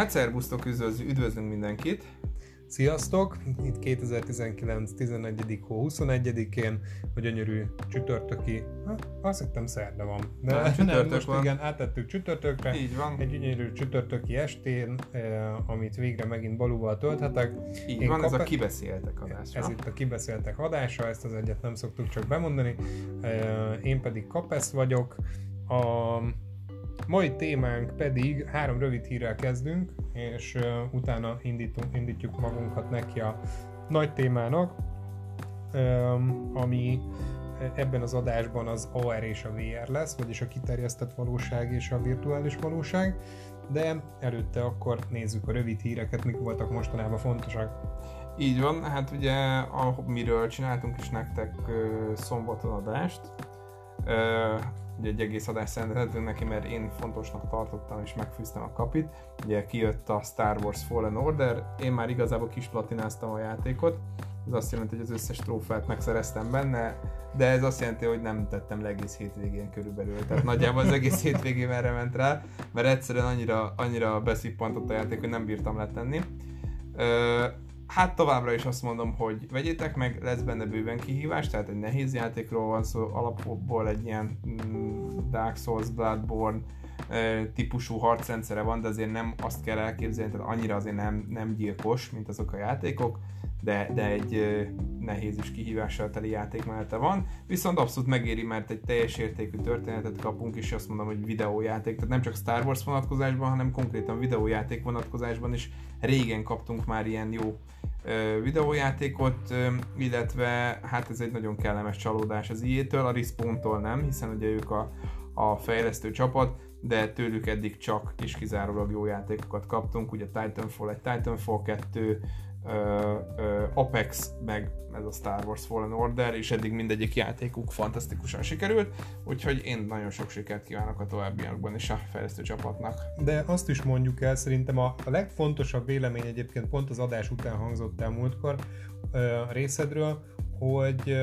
Hát szervusztok, üdvözlünk mindenkit! Sziasztok! Itt 2019. 11. hó 21-én, a gyönyörű csütörtöki, hát azt hittem szerda van. De hát, csütörtök most van. igen, áttettük csütörtökre. Így van. Egy gyönyörű csütörtöki estén, eh, amit végre megint balúval tölthetek. Így Én van, kap- ez a kibeszéltek adása. Ez itt a kibeszéltek adása, ezt az egyet nem szoktuk csak bemondani. Eh, én pedig Kapesz vagyok. A mai témánk pedig három rövid hírrel kezdünk, és uh, utána indítunk, indítjuk magunkat neki a nagy témának, um, ami ebben az adásban az AR és a VR lesz, vagyis a kiterjesztett valóság és a virtuális valóság, de előtte akkor nézzük a rövid híreket, mik voltak mostanában fontosak. Így van, hát ugye miről csináltunk is nektek szombaton adást, ugye egy egész adást szentelhetünk neki, mert én fontosnak tartottam és megfűztem a kapit. Ugye kijött a Star Wars Fallen Order, én már igazából kis platináztam a játékot, ez azt jelenti, hogy az összes trófát megszereztem benne, de ez azt jelenti, hogy nem tettem le egész hétvégén körülbelül. Tehát nagyjából az egész hétvégén erre ment rá, mert egyszerűen annyira, annyira beszippantott a játék, hogy nem bírtam letenni. Hát továbbra is azt mondom, hogy vegyétek meg, lesz benne bőven kihívás, tehát egy nehéz játékról van szó, alapból egy ilyen mm, Dark Souls, Bloodborne típusú harcrendszere van, de azért nem azt kell elképzelni, tehát annyira azért nem, nem gyilkos, mint azok a játékok, de, de egy nehéz és kihívással teli játék mellette van, viszont abszolút megéri, mert egy teljes értékű történetet kapunk, és azt mondom, hogy videójáték, tehát nem csak Star Wars vonatkozásban, hanem konkrétan videójáték vonatkozásban is régen kaptunk már ilyen jó videójátékot, illetve hát ez egy nagyon kellemes csalódás az IE-től, a Respawn-tól nem, hiszen ugye ők a, a fejlesztő csapat, de tőlük eddig csak és kizárólag jó játékokat kaptunk, ugye Titanfall egy Titanfall 2, uh, uh, Apex, meg ez a Star Wars Fallen Order, és eddig mindegyik játékuk fantasztikusan sikerült, úgyhogy én nagyon sok sikert kívánok a továbbiakban is a fejlesztő csapatnak. De azt is mondjuk el, szerintem a, a legfontosabb vélemény egyébként pont az adás után hangzott el múltkor részedről, hogy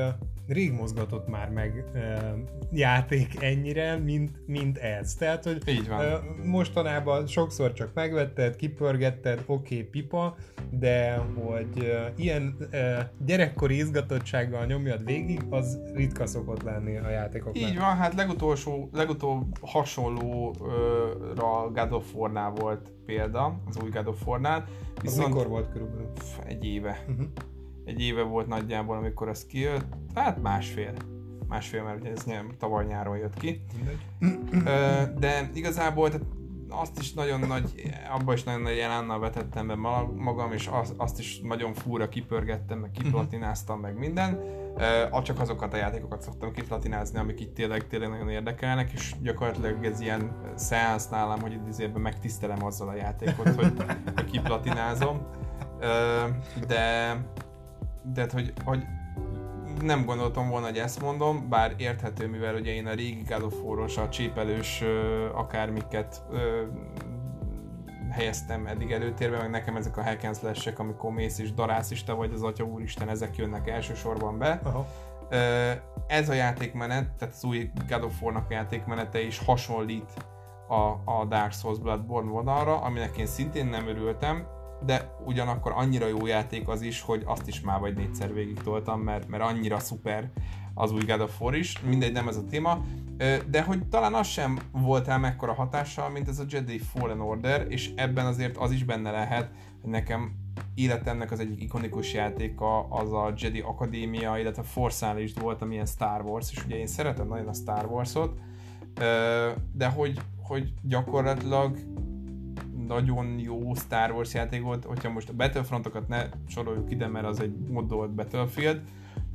rég mozgatott már meg e, játék ennyire, mint, mint ez. Tehát, hogy Így van. E, mostanában sokszor csak megvetted, kipörgetted, oké, okay, pipa, de hogy e, ilyen e, gyerekkori izgatottsággal nyomjad végig, az ritka szokott lenni a játékoknak. Így van, hát legutolsó, legutóbb hasonlóra God of War-nál volt példa, az új God of War-nál. Viszont az mikor volt körülbelül? Egy éve. Uh-huh egy éve volt nagyjából, amikor az kijött, hát másfél. Másfél, mert ugye ez nem tavaly nyáron jött ki. De igazából tehát azt is nagyon nagy, abban is nagyon nagy elánnal vetettem be magam, és azt, azt is nagyon fúra kipörgettem, meg kiplatináztam, meg minden. Uh, csak azokat a játékokat szoktam kiplatinázni, amik itt tényleg, tényleg nagyon érdekelnek, és gyakorlatilag ez ilyen szeánsz nálam, hogy idézőben megtisztelem azzal a játékot, hogy, hogy kiplatinázom. Uh, de de hát, hogy, hogy nem gondoltam volna, hogy ezt mondom, bár érthető, mivel ugye én a régi God of War-os, a csépelős akármiket ö, helyeztem eddig előtérbe, meg nekem ezek a hack and slash amikor mész és darász is te vagy az atya úristen, ezek jönnek elsősorban be. Aha. Ö, ez a játékmenet, tehát az új God of War-nak a játékmenete is hasonlít a, a Dark Souls Bloodborne vonalra, aminek én szintén nem örültem, de ugyanakkor annyira jó játék az is, hogy azt is már vagy négyszer végig toltam, mert, mert annyira szuper az új God of War is, mindegy, nem ez a téma, de hogy talán az sem volt el mekkora hatással, mint ez a Jedi Fallen Order, és ebben azért az is benne lehet, hogy nekem életemnek az egyik ikonikus játéka az a Jedi Akadémia, illetve Force volt, amilyen Star Wars, és ugye én szeretem nagyon a Star Wars-ot, de hogy, hogy gyakorlatilag nagyon jó Star Wars játék volt, hogyha most a Battlefrontokat ne soroljuk ide, mert az egy modolt Battlefield,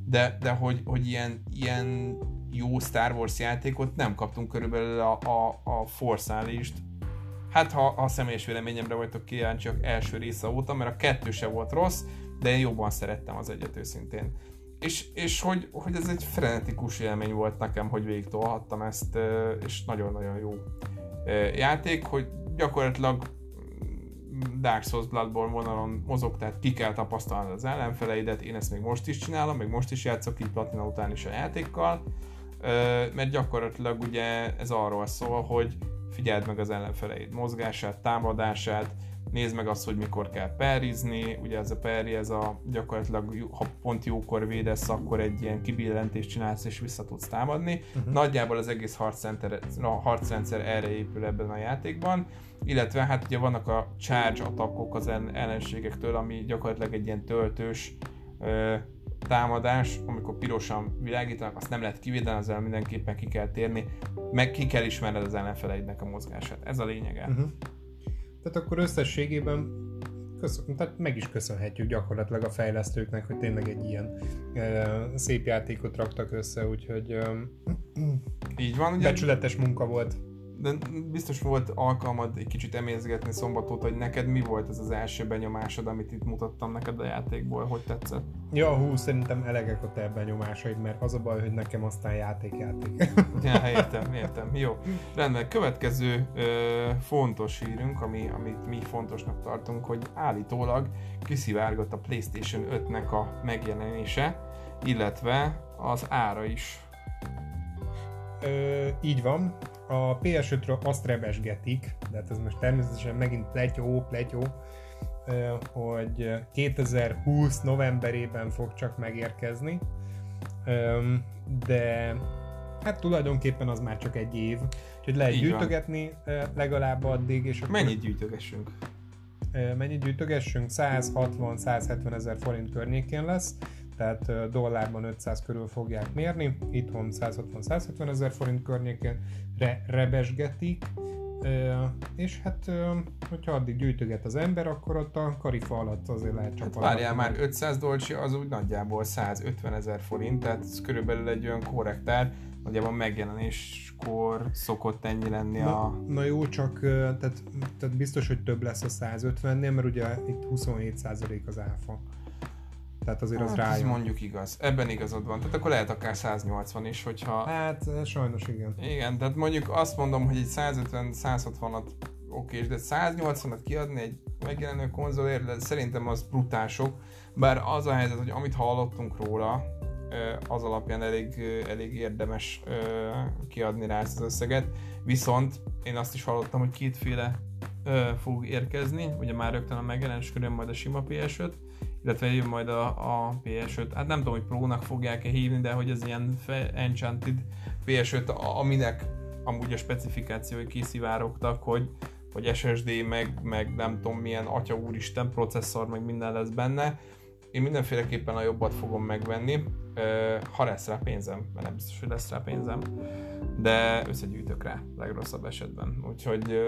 de, de hogy, hogy ilyen, ilyen jó Star Wars játékot nem kaptunk körülbelül a, a, a Force Hát ha a személyes véleményemre vagytok kíváncsiak első része óta, mert a kettő se volt rossz, de én jobban szerettem az egyet őszintén. És, és hogy, hogy ez egy frenetikus élmény volt nekem, hogy végig ezt, és nagyon-nagyon jó játék, hogy gyakorlatilag Dark Souls Bloodborne vonalon mozog, tehát ki kell tapasztalni az ellenfeleidet, én ezt még most is csinálom, még most is játszok így platina után is a játékkal, mert gyakorlatilag ugye ez arról szól, hogy figyeld meg az ellenfeleid mozgását, támadását, nézd meg azt, hogy mikor kell perizni, ugye ez a peri, ez a gyakorlatilag, ha pont jókor védesz, akkor egy ilyen kibillentést csinálsz és vissza tudsz támadni. Uh-huh. Nagyjából az egész harcrendszer, a harcrendszer erre épül ebben a játékban, illetve hát ugye vannak a charge atakok az ellenségektől, ami gyakorlatilag egy ilyen töltős ö, támadás, amikor pirosan világítanak, azt nem lehet kivédeni, ezzel mindenképpen ki kell térni, meg ki kell ismerned az ellenfeleidnek a mozgását. Ez a lényege. Uh-huh. Tehát akkor összességében köszön, tehát meg is köszönhetjük gyakorlatilag a fejlesztőknek, hogy tényleg egy ilyen e, szép játékot raktak össze, úgyhogy e, így van, ugye? Becsületes munka volt de biztos volt alkalmad egy kicsit emészgetni szombatot, hogy neked mi volt ez az első benyomásod, amit itt mutattam neked a játékból, hogy tetszett? Ja, hú, szerintem elegek a te benyomásaid, mert az a baj, hogy nekem aztán játék-játék. ja, értem, értem. Jó. Rendben, következő ö, fontos hírünk, ami, amit mi fontosnak tartunk, hogy állítólag kiszivárgott a PlayStation 5-nek a megjelenése, illetve az ára is. Ö, így van, a PS5-ről azt rebesgetik, de hát ez most természetesen megint pletyó, pletyó, hogy 2020 novemberében fog csak megérkezni, de hát tulajdonképpen az már csak egy év, úgyhogy lehet Így gyűjtögetni van. legalább addig. És akkor mennyit gyűjtögessünk? Mennyit gyűjtögessünk? 160-170 ezer forint környékén lesz tehát dollárban 500 körül fogják mérni, itthon 160-170 ezer forint környékén re- rebesgetik, és hát, hogyha addig gyűjtöget az ember, akkor ott a karifa alatt azért lehet csak hát várjál már, 500 dolcsi az úgy nagyjából 150 ezer forint, tehát ez körülbelül egy olyan korrektár, nagyjából megjelenéskor szokott ennyi lenni na, a... Na jó, csak tehát, tehát biztos, hogy több lesz a 150-nél, mert ugye itt 27% az áfa. Tehát azért hát, az rájön. Ez mondjuk igaz. Ebben igazad van. Tehát akkor lehet akár 180 is, hogyha... Hát sajnos igen. Igen, tehát mondjuk azt mondom, hogy egy 150-160-at oké, de 180-at kiadni egy megjelenő konzolért, szerintem az brutál sok. Bár az a helyzet, hogy amit hallottunk róla, az alapján elég, elég érdemes kiadni rá ezt az összeget. Viszont én azt is hallottam, hogy kétféle fog érkezni, ugye már rögtön a megjelenés körül majd a sima PS5, illetve jön majd a, a PS5, hát nem tudom, hogy Pro-nak fogják-e hívni, de hogy ez ilyen Enchanted PS5, aminek amúgy a specifikációi kiszivárogtak, hogy, hogy SSD, meg, meg nem tudom milyen atya úristen processzor, meg minden lesz benne. Én mindenféleképpen a jobbat fogom megvenni, ha lesz rá pénzem, mert nem biztos, hogy lesz rá pénzem de összegyűjtök rá legrosszabb esetben. Úgyhogy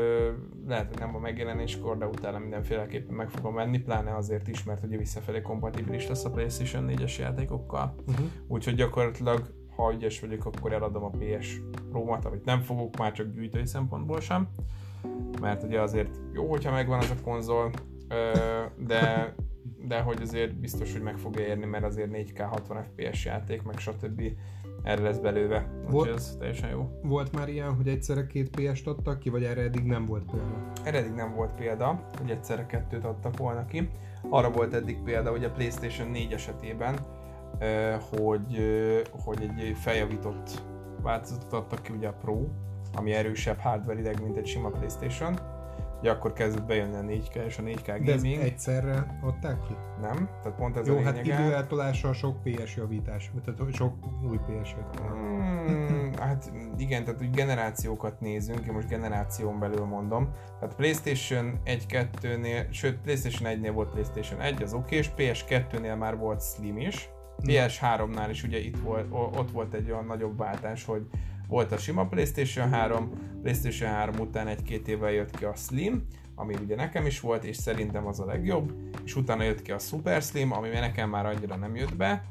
lehet, hogy nem a megjelenéskor, de utána mindenféleképpen meg fogom venni, pláne azért is, mert ugye visszafelé kompatibilis lesz a PlayStation 4-es játékokkal. Uh-huh. Úgyhogy gyakorlatilag, ha ügyes vagyok, akkor eladom a PS Pro-mat, amit nem fogok már csak gyűjtői szempontból sem, mert ugye azért jó, hogyha megvan az a konzol, de de hogy azért biztos, hogy meg fogja érni, mert azért 4K 60 FPS játék, meg stb erre lesz belőve. Volt, ez teljesen jó. Volt már ilyen, hogy egyszerre két PS-t adtak ki, vagy erre eddig nem volt példa? Erre eddig nem volt példa, hogy egyszerre kettőt adtak volna ki. Arra volt eddig példa, hogy a PlayStation 4 esetében, hogy, hogy egy feljavított változatot adtak ki, ugye a Pro, ami erősebb hardware mint egy sima PlayStation, Ugye akkor kezdett bejönni a 4K és a 4K gaming. De ezt egyszerre adták ki? Nem, tehát pont ez Jó, a hát időeltolással sok PS javítás, tehát sok új PS jött. Hmm, hát igen, tehát úgy generációkat nézünk, én most generáción belül mondom. Tehát PlayStation 1-2-nél, sőt PlayStation 1-nél volt PlayStation 1, az oké, és PS2-nél már volt Slim is. PS3-nál is ugye itt volt, ott volt egy olyan nagyobb váltás, hogy volt a sima PlayStation 3, PlayStation 3 után egy-két évvel jött ki a Slim, ami ugye nekem is volt, és szerintem az a legjobb, és utána jött ki a Super Slim, ami nekem már annyira nem jött be.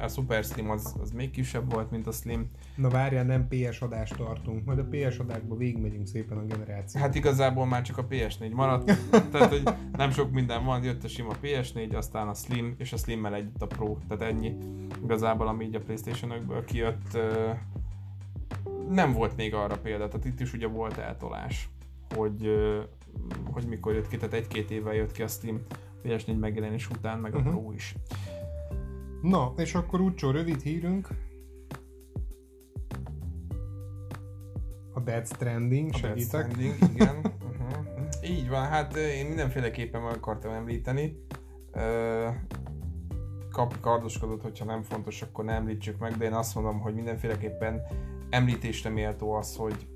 A Super Slim az, az még kisebb volt, mint a Slim. Na várjál, nem PS adást tartunk, majd a PS adásba végigmegyünk szépen a generáció. Hát igazából már csak a PS4 maradt, tehát hogy nem sok minden van, jött a sima PS4, aztán a Slim, és a Slimmel együtt a Pro, tehát ennyi igazából, ami így a Playstation-ökből kijött nem volt még arra példa, tehát itt is ugye volt eltolás, hogy, hogy mikor jött ki, tehát egy-két évvel jött ki a Steam PS4 megjelenés után, meg a uh-huh. Pro is. Na, és akkor úgycsó rövid hírünk. A Dead Stranding, a segítek. Dead Stranding, igen. Uh-huh. Így van, hát én mindenféleképpen meg akartam említeni. Ö, kap kardoskodott, hogyha nem fontos, akkor nem említsük meg, de én azt mondom, hogy mindenféleképpen említésre méltó az, hogy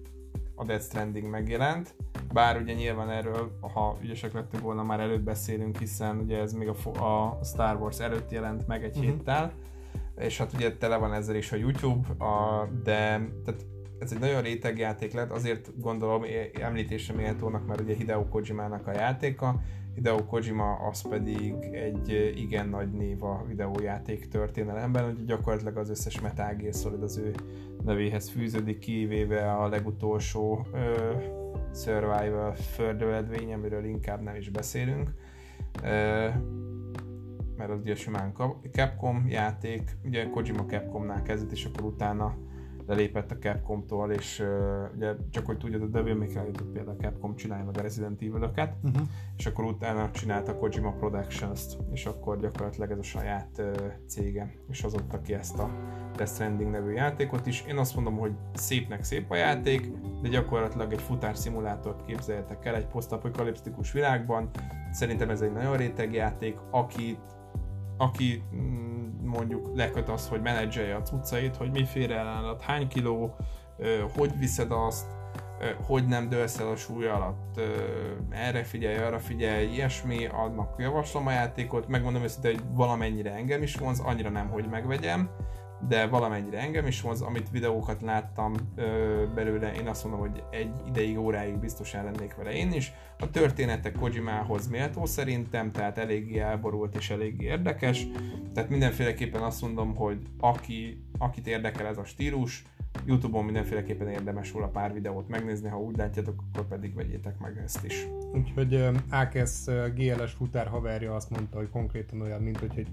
a Death Stranding megjelent, bár ugye nyilván erről, ha ügyesek lettünk volna, már előtt beszélünk, hiszen ugye ez még a, a Star Wars előtt jelent meg egy uh-huh. héttel, és hát ugye tele van ezzel is a YouTube, a, de tehát ez egy nagyon réteg játék lett, azért gondolom említésre méltónak, mert ugye Hideo Kojimának a játéka, Hideo Kojima az pedig egy igen nagy név a videójáték történelemben, hogy gyakorlatilag az összes Metal Gear Solid az ő nevéhez fűződik, kivéve a legutolsó ö, Survival földövedvény, amiről inkább nem is beszélünk. Ö, mert az ugye simán Capcom játék, ugye Kojima Capcomnál kezdett, és akkor utána lelépett a Capcom-tól, és uh, ugye csak hogy tudjad, a Devil May Cry például a Capcom csinálja meg a Resident Evil-öket, uh-huh. és akkor utána csinálta a Kojima Productions-t, és akkor gyakorlatilag ez a saját uh, cége, és az adta ki ezt a Death Stranding nevű játékot is. Én azt mondom, hogy szépnek szép a játék, de gyakorlatilag egy futárszimulátort képzeljetek el egy posztapokaliptikus világban. Szerintem ez egy nagyon réteg játék, akit aki mm, mondjuk leköt az, hogy menedzselje a cuccait, hogy miféle ellenállat, hány kiló, hogy viszed azt, hogy nem dőlsz el a súly alatt, erre figyelj, arra figyelj, ilyesmi, annak javaslom a játékot, megmondom őszintén, hogy valamennyire engem is vonz, annyira nem, hogy megvegyem, de valamennyire engem is vonz, amit videókat láttam ö, belőle, én azt mondom, hogy egy ideig, óráig biztosan lennék vele én is. A történetek Kojimához méltó szerintem, tehát eléggé elborult és eléggé érdekes, tehát mindenféleképpen azt mondom, hogy aki, akit érdekel ez a stílus, Youtube-on mindenféleképpen érdemes róla pár videót megnézni, ha úgy látjátok, akkor pedig vegyétek meg ezt is. Úgyhogy Ákesz GLS futár haverja azt mondta, hogy konkrétan olyan, mint hogy egy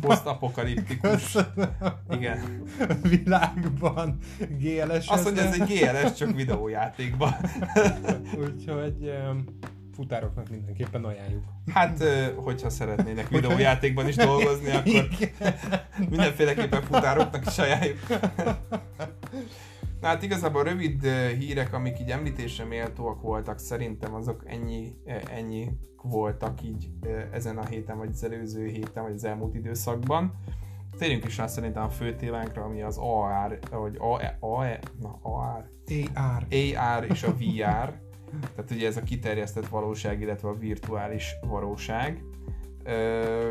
posztapokaliptikus igen. világban GLS. Azt mondja, ez egy GLS, csak videójátékban. Úgyhogy futároknak mindenképpen ajánljuk. Hát, hogyha szeretnének videójátékban is dolgozni, akkor mindenféleképpen futároknak is ajánljuk. Na hát igazából rövid hírek, amik így említésre méltóak voltak, szerintem azok ennyi, ennyi voltak így ezen a héten, vagy az előző héten, vagy az elmúlt időszakban. Térjünk is rá szerintem a fő témánkra, ami az AR, vagy AR, AR, na, AR, AR. AR és a VR. Tehát ugye ez a kiterjesztett valóság, illetve a virtuális valóság. Ö,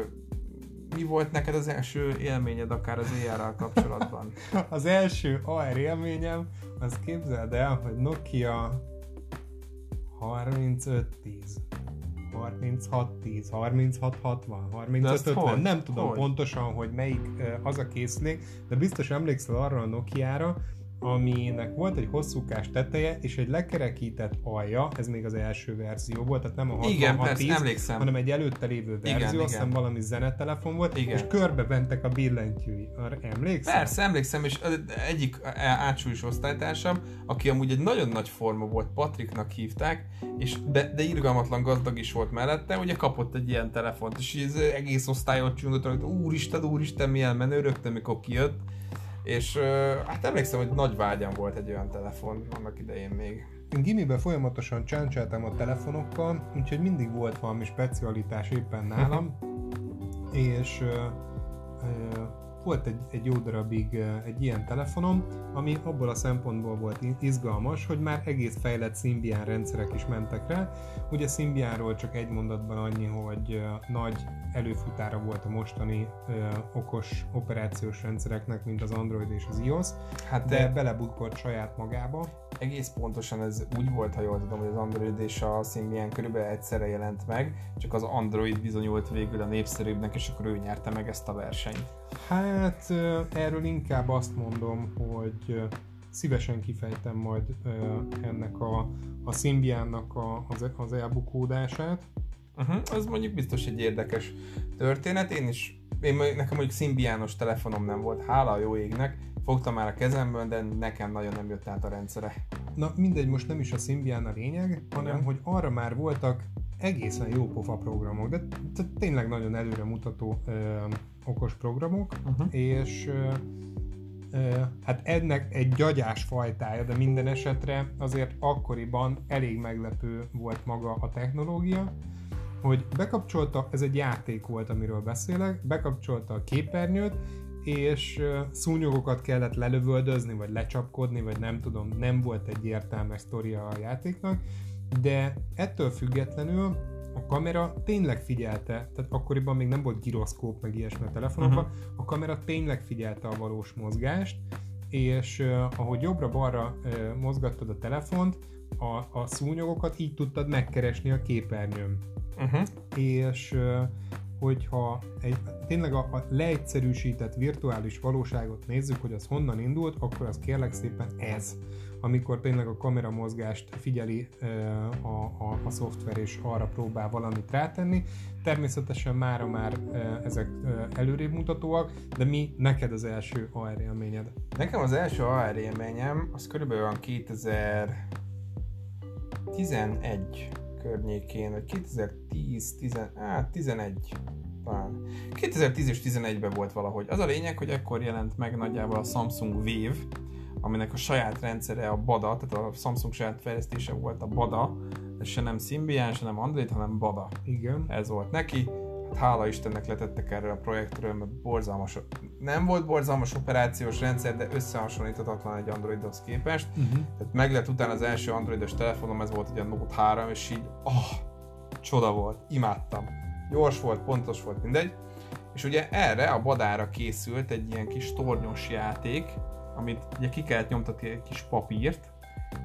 mi volt neked az első élményed akár az AR-ral kapcsolatban? az első AR élményem, az képzeld el, hogy Nokia 3510 3610, 3660, 3550, nem tudom hogy? pontosan, hogy melyik az a készülék, de biztos emlékszel arra a Nokia-ra, aminek volt egy hosszúkás teteje és egy lekerekített alja, ez még az első verzió volt, tehát nem a 66 igen, persze, hanem egy előtte lévő verzió, igen, aztán igen. valami zenetelefon volt, igen. és körbe bentek a billentyűi. Arra emlékszel? Persze, emlékszem, és egyik átsúlyos osztálytársam, aki amúgy egy nagyon nagy forma volt, Patriknak hívták, és de, de irgalmatlan gazdag is volt mellette, ugye kapott egy ilyen telefont, és az egész osztályot csúndott, hogy úristen, úristen, milyen menő, rögtön mikor kijött, és hát emlékszem, hogy nagy vágyam volt egy olyan telefon annak idején még. Én gimiben folyamatosan csáncseltem a telefonokkal, úgyhogy mindig volt valami specialitás éppen nálam, és uh, uh, volt egy, egy jó darabig egy ilyen telefonom, ami abból a szempontból volt izgalmas, hogy már egész fejlett Symbian rendszerek is mentek rá. Ugye Symbianról csak egy mondatban annyi, hogy nagy előfutára volt a mostani ö, okos operációs rendszereknek, mint az Android és az iOS, hát de, de belebukkolt saját magába. Egész pontosan ez úgy volt, ha jól tudom, hogy az Android és a Symbian körülbelül egyszerre jelent meg, csak az Android bizonyult végül a népszerűbbnek, és akkor ő nyerte meg ezt a versenyt. Hát erről inkább azt mondom, hogy szívesen kifejtem majd ennek a, a Symbiannak a, az, az elbukódását. Uh-huh, az mondjuk biztos egy érdekes történet. Én is, én, nekem mondjuk Symbianos telefonom nem volt, hála a jó égnek, fogtam már a kezemből, de nekem nagyon nem jött át a rendszere. Na mindegy, most nem is a Symbian a lényeg, hanem Igen. hogy arra már voltak egészen jó pofa programok, de tényleg nagyon előre mutató ö, okos programok, uh-huh. és ö, hát ennek egy gyagyás fajtája, de minden esetre azért akkoriban elég meglepő volt maga a technológia, hogy bekapcsolta, ez egy játék volt, amiről beszélek, bekapcsolta a képernyőt, és szúnyogokat kellett lelövöldözni, vagy lecsapkodni, vagy nem tudom, nem volt egy értelmes sztoria a játéknak, de ettől függetlenül a kamera tényleg figyelte, tehát akkoriban még nem volt gyroszkóp meg ilyesmi a telefonokban, uh-huh. a kamera tényleg figyelte a valós mozgást, és uh, ahogy jobbra-balra uh, mozgattad a telefont, a, a szúnyogokat így tudtad megkeresni a képernyőn. Uh-huh. És uh, hogyha egy, tényleg a, a leegyszerűsített virtuális valóságot nézzük, hogy az honnan indult, akkor az kérlek szépen ez amikor tényleg a kamera mozgást figyeli a, a, a szoftver és arra próbál valamit rátenni. Természetesen mára már ezek előrébb mutatóak, de mi neked az első AR élményed? Nekem az első AR élményem az körülbelül olyan 2011 környékén, vagy 2010, 10, á, 11 talán. 2010 és 11-ben volt valahogy. Az a lényeg, hogy ekkor jelent meg nagyjából a Samsung Wave, aminek a saját rendszere a BADA, tehát a Samsung saját fejlesztése volt a BADA, se nem Symbian, se nem Android, hanem BADA. Igen. Ez volt neki. Hála Istennek letettek erről a projektről, mert borzalmas, nem volt borzalmas operációs rendszer, de összehasonlíthatatlan egy Androidhoz képest. Uh-huh. Tehát meg lett utána az első Androidos telefonom, ez volt ugye a Note 3, és így, oh, csoda volt, imádtam. Gyors volt, pontos volt, mindegy. És ugye erre a badára készült egy ilyen kis tornyos játék, amit ugye ki kellett nyomtatni egy kis papírt,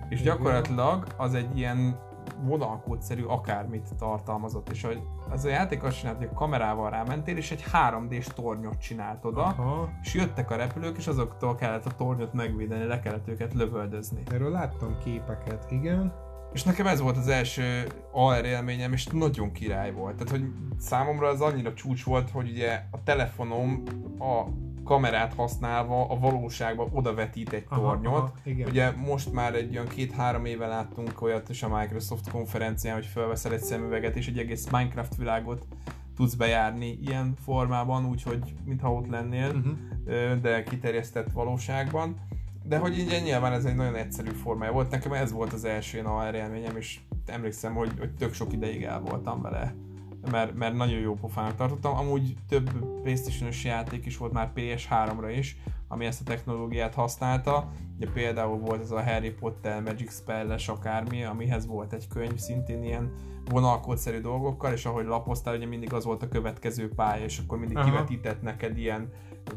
és gyakorlatilag az egy ilyen vonalkódszerű akármit tartalmazott, és hogy az a játék azt csinált, hogy a kamerával rámentél, és egy 3D-s tornyot csinált oda, Aha. és jöttek a repülők, és azoktól kellett a tornyot megvédeni, le kellett őket lövöldözni. Erről láttam képeket, igen. És nekem ez volt az első AR élményem, és nagyon király volt. Tehát, hogy számomra az annyira csúcs volt, hogy ugye a telefonom a kamerát használva a valóságban oda vetít egy tornyot. Aha, aha, Ugye most már egy olyan két-három éve láttunk olyat is a Microsoft konferencián, hogy felveszel egy szemüveget és egy egész Minecraft világot tudsz bejárni ilyen formában, úgyhogy mintha ott lennél, uh-huh. de kiterjesztett valóságban. De hogy így nyilván ez egy nagyon egyszerű formája volt. Nekem ez volt az első AR élményem, és emlékszem, hogy, hogy tök sok ideig el voltam vele mert, mert nagyon jó pofának tartottam. Amúgy több playstation játék is volt már PS3-ra is, ami ezt a technológiát használta. Ugye például volt ez a Harry Potter Magic Spell-es akármi, amihez volt egy könyv szintén ilyen vonalkódszerű dolgokkal, és ahogy lapoztál, ugye mindig az volt a következő pálya, és akkor mindig Aha. kivetített neked ilyen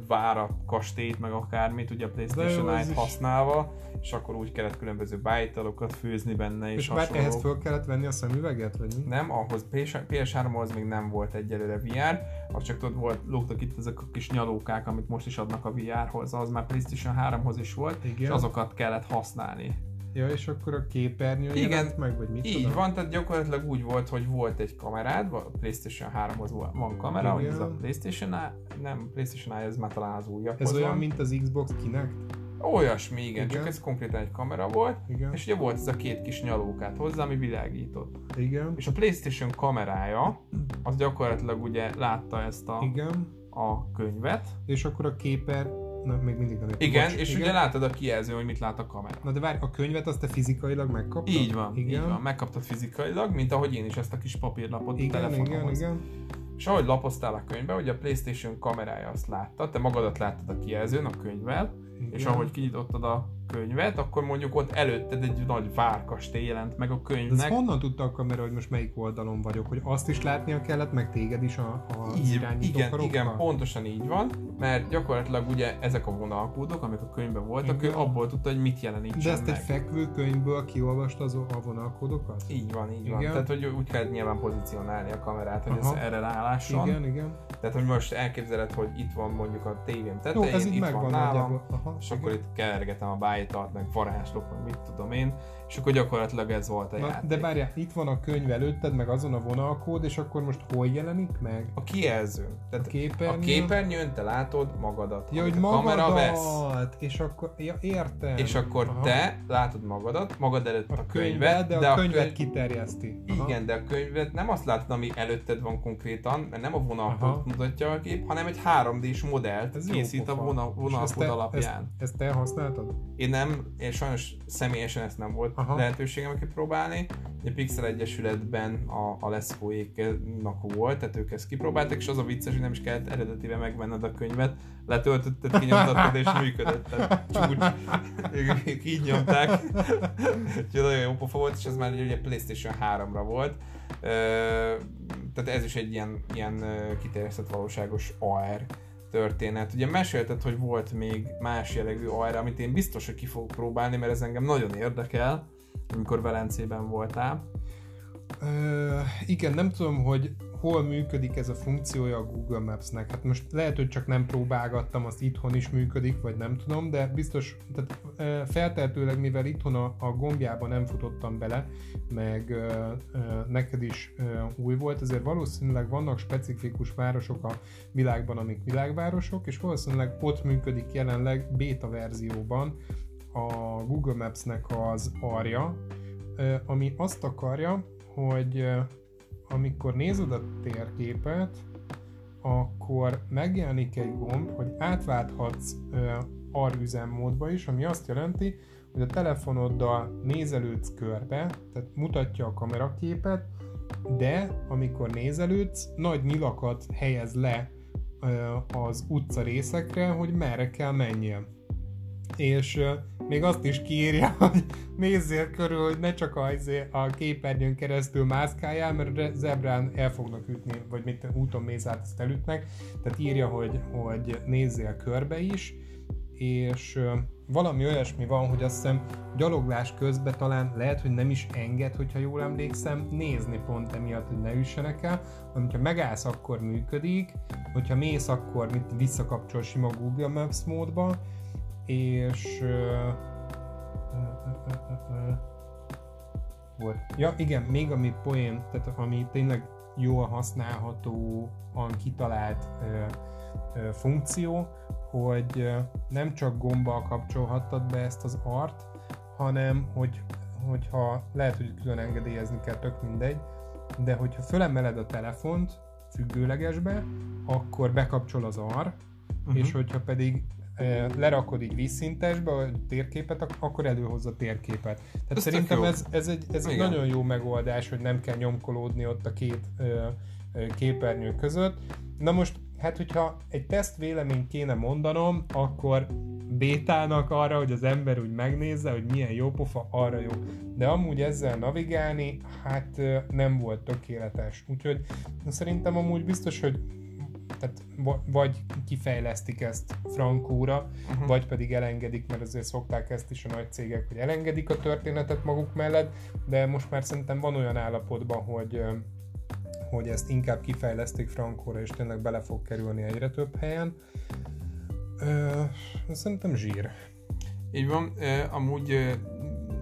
vára kastélyt, meg akármit, ugye a PlayStation eye használva, és akkor úgy kellett különböző bájtalokat főzni benne, és, és hasonló. ehhez föl kellett venni a szemüveget, vagy mi? Nem, ahhoz PS, PS3-hoz még nem volt egyelőre VR, az csak ott volt, lógtak itt ezek a kis nyalókák, amit most is adnak a VR-hoz, az már PlayStation 3-hoz is volt, Igen. és azokat kellett használni. Ja, és akkor a képernyő Igen, meg, vagy mit így tudom? van, tehát gyakorlatilag úgy volt, hogy volt egy kamerád, a PlayStation 3-hoz van kamera, hogy ez a PlayStation nem, PlayStation ez már talán az újabb. Ez olyan, van. mint az Xbox Kinect? Olyasmi, igen, igen, csak ez konkrétan egy kamera volt, igen. és ugye volt ez a két kis nyalókát hozzá, ami világított. Igen. És a PlayStation kamerája, az gyakorlatilag ugye látta ezt a, igen. a könyvet. És akkor a képer Na, még mindig nem Igen, Bocs, és igen. ugye látod a kijelző, hogy mit lát a kamera. Na de várj, a könyvet azt te fizikailag megkaptad? Így van, igen. így van, megkaptad fizikailag, mint ahogy én is ezt a kis papírlapot igen, a telefonomhoz. Igen, igen. És ahogy lapoztál a könyvbe, hogy a Playstation kamerája azt látta, te magadat láttad a kijelzőn a könyvvel, igen. és ahogy kinyitottad a könyvet, akkor mondjuk ott előtted egy nagy várkastély jelent meg a könyvnek. De honnan tudta a kamera, hogy most melyik oldalon vagyok? Hogy azt is látnia kellett, meg téged is a, a így, Igen, igen, pontosan így van, mert gyakorlatilag ugye ezek a vonalkódok, amik a könyvben voltak, igen. ő abból tudta, hogy mit jelenítsen De ezt meg. egy fekvő könyvből kiolvasta az a vonalkódokat? Így van, így igen. van. Tehát, hogy úgy kell nyilván pozícionálni a kamerát, hogy Aha. ez erre rálásson. Igen, igen. Tehát, hogy most elképzeled, hogy itt van mondjuk a tévém tetején, Jó, ez itt van nálam, Aha, és igen. akkor itt kevergetem a báj tájtart, meg varázslok, meg mit tudom én, és akkor gyakorlatilag ez volt a Na, játék. de várjál, itt van a könyv előtted, meg azon a vonalkód, és akkor most hol jelenik meg? A kijelző. Tehát A képernyőn? a képernyőn te látod magadat. Ja, hogy a kamera vesz. magadat, és akkor, ja, értem. És akkor Aha. te látod magadat, magad előtt a, a könyvet, könyvet, de, a könyvet könyv... kiterjeszti. Aha. Igen, de a könyvet nem azt látod, ami előtted van konkrétan, mert nem a vonalkód mutatja a kép, hanem egy 3D-s modellt Ez készít a vonal, És vonalkód alapján. Ezt, ezt te használtad? Én nem, én sajnos személyesen ezt nem volt Aha. lehetőségem kipróbálni. A Pixel Egyesületben a, a Leszkóéknak volt, tehát ők ezt kipróbálták, és az a vicces, hogy nem is kellett eredetibe megvenned a könyvet, letöltötted, kinyomtattad és működött. Tehát csúcs. Ők, így nyomták. Úgyhogy nagyon jó pofa volt, és ez már ugye PlayStation 3-ra volt. Ö, tehát ez is egy ilyen, ilyen kiterjesztett valóságos AR történet. Ugye mesélted, hogy volt még más jellegű AR, amit én biztos, hogy ki fogok próbálni, mert ez engem nagyon érdekel, amikor Velencében voltál. Ö, igen, nem tudom, hogy hol működik ez a funkciója a Google Maps-nek. Hát most lehet, hogy csak nem próbálgattam, az itthon is működik, vagy nem tudom, de biztos, tehát feltehetőleg, mivel itthon a, a gombjában nem futottam bele, meg ö, ö, neked is ö, új volt, ezért valószínűleg vannak specifikus városok a világban, amik világvárosok, és valószínűleg ott működik jelenleg beta verzióban a Google Maps-nek az arja, ami azt akarja, hogy amikor nézed a térképet, akkor megjelenik egy gomb, hogy átválthatsz AR üzemmódba is, ami azt jelenti, hogy a telefonoddal nézelődsz körbe, tehát mutatja a kameraképet, de amikor nézelődsz, nagy nyilakat helyez le az utca részekre, hogy merre kell menjél. És még azt is kiírja, hogy nézzél körül, hogy ne csak a, izé- a képernyőn keresztül mászkáljál, mert zebrán el fognak ütni, vagy mit úton mész át, azt elütnek. Tehát írja, hogy, hogy nézzél körbe is, és valami olyasmi van, hogy azt hiszem gyaloglás közben talán lehet, hogy nem is enged, hogyha jól emlékszem, nézni pont emiatt, hogy ne üssenek el, hanem hogyha megállsz, akkor működik, hogyha mész, akkor mit visszakapcsol sima Google Maps módba, és volt. Ja, igen, még ami poén, tehát ami tényleg jól használhatóan kitalált ö, ö, funkció, hogy ö, nem csak gombbal kapcsolhattad be ezt az art, hanem hogy, hogyha lehet, hogy külön engedélyezni kell, tök mindegy, de hogyha fölemeled a telefont függőlegesbe, akkor bekapcsol az AR, uh-huh. és hogyha pedig lerakod így vízszintesbe a térképet, ak- akkor előhozza a térképet. Tehát Ez szerintem ez, ez egy, ez egy Igen. nagyon jó megoldás, hogy nem kell nyomkolódni ott a két képernyő között. Na most, hát hogyha egy teszt véleményt kéne mondanom, akkor bétának arra, hogy az ember úgy megnézze, hogy milyen jó pofa, arra jó. De amúgy ezzel navigálni, hát nem volt tökéletes. Úgyhogy szerintem amúgy biztos, hogy tehát va- vagy kifejlesztik ezt frankóra, Uh-huh. vagy pedig elengedik, mert azért szokták ezt is a nagy cégek, hogy elengedik a történetet maguk mellett, de most már szerintem van olyan állapotban, hogy hogy ezt inkább kifejlesztik frankóra, és tényleg bele fog kerülni egyre több helyen. Ö, szerintem zsír. Így van, amúgy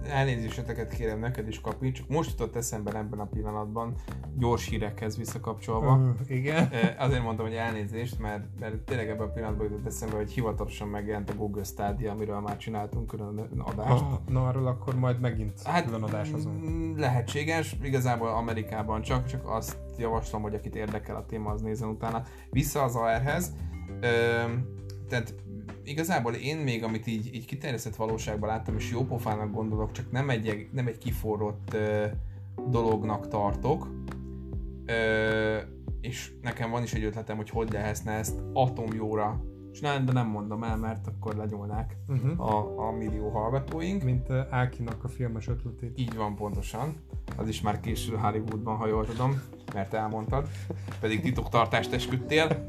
elnézéseteket kérem neked is kapi, csak most jutott eszembe ebben a pillanatban, gyors hírekhez visszakapcsolva. Ö, igen. Azért mondtam, hogy elnézést, mert, mert tényleg ebben a pillanatban jutott eszembe, hogy hivatalosan megjelent a Google Stadia, amiről már csináltunk külön adást. Ah, na arról akkor majd megint Hát külön adás azon. mm, lehetséges, igazából Amerikában csak, csak azt javaslom, hogy akit érdekel a téma, az nézzen utána. Vissza az AR-hez. Ö, tehát igazából én még, amit így, így kiterjesztett valóságban láttam, és jó pofának gondolok, csak nem egy, nem egy kiforrott ö, dolognak tartok. Ö, és nekem van is egy ötletem, hogy hogy lehetne ezt atomjóra csinálni, de nem mondom el, mert akkor legyolnák Uh-huh. a, a millió hallgatóink. Mint uh, Ákinak a filmes ötletét. Így van pontosan. Az is már késül Hollywoodban, ha jól tudom, mert elmondtad. Pedig titoktartást esküdtél.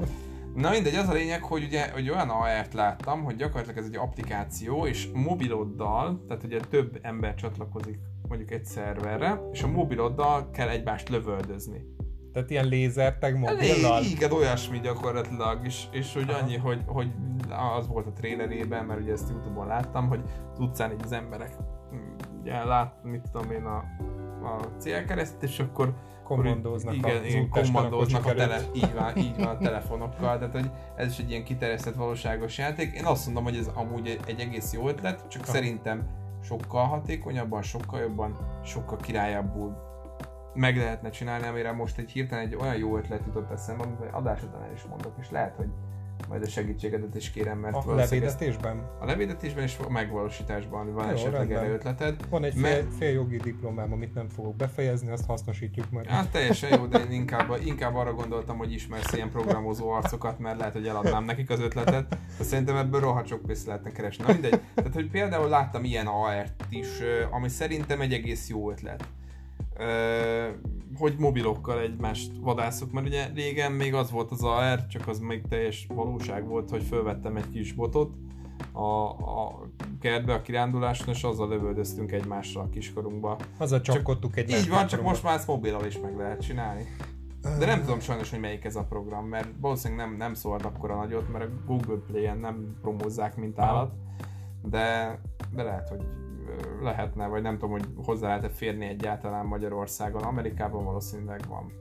Na mindegy, az a lényeg, hogy ugye hogy olyan AR-t láttam, hogy gyakorlatilag ez egy applikáció, és mobiloddal, tehát ugye több ember csatlakozik mondjuk egy szerverre, és a mobiloddal kell egymást lövöldözni. Tehát ilyen lézerteg Elég, mobillal. igen, olyasmi gyakorlatilag, és, és hogy annyi, hogy, hogy az volt a trailerében, mert ugye ezt Youtube-on láttam, hogy az utcán így az emberek mm, ugye lát, mit tudom én, a, a célkeresztet, és akkor kommandóznak igen, az igen, kommandóznak a, tele, így van, így van, a telefonokkal, tehát hogy ez is egy ilyen kiterjesztett valóságos játék. Én azt mondom, hogy ez amúgy egy, egy egész jó ötlet, csak Ha. szerintem sokkal hatékonyabban, sokkal jobban, sokkal királyabbul meg lehetne csinálni, amire most egy hirtelen egy olyan jó ötlet jutott eszembe, amit adás után el is mondok, és lehet, hogy majd a segítségedet is kérem, mert A valószínűleg ezt- levédetésben? a levédetésben és a megvalósításban van Jó, esetleg erre ötleted. Van egy fél, fél jogi diplomám, amit nem fogok befejezni, azt hasznosítjuk majd. Hát teljesen jó, de én inkább, inkább arra gondoltam, hogy ismersz ilyen programozó arcokat, mert lehet, hogy eladnám nekik az ötletet. De szerintem ebből rohadt sok pénzt lehetne keresni. Na mindegy. Tehát, hogy például láttam ilyen AR-t is, ami szerintem egy egész jó ötlet. Hogy mobilokkal egymást vadászok, mert ugye régen még az volt az AR, csak az még teljes valóság volt, hogy fölvettem egy kis botot a, a kertbe, a kiránduláson, és azzal lövöldöztünk egymásra a kiskorunkba. Azzal csapkodtuk egy Így van, csak most már ezt mobillal is meg lehet csinálni. De nem tudom sajnos, hogy melyik ez a program, mert valószínűleg nem, nem szólt akkora nagyot, mert a Google Play-en nem promózzák, mint állat. De, de lehet, hogy lehetne, vagy nem tudom, hogy hozzá lehet-e férni egyáltalán Magyarországon. Amerikában valószínűleg van.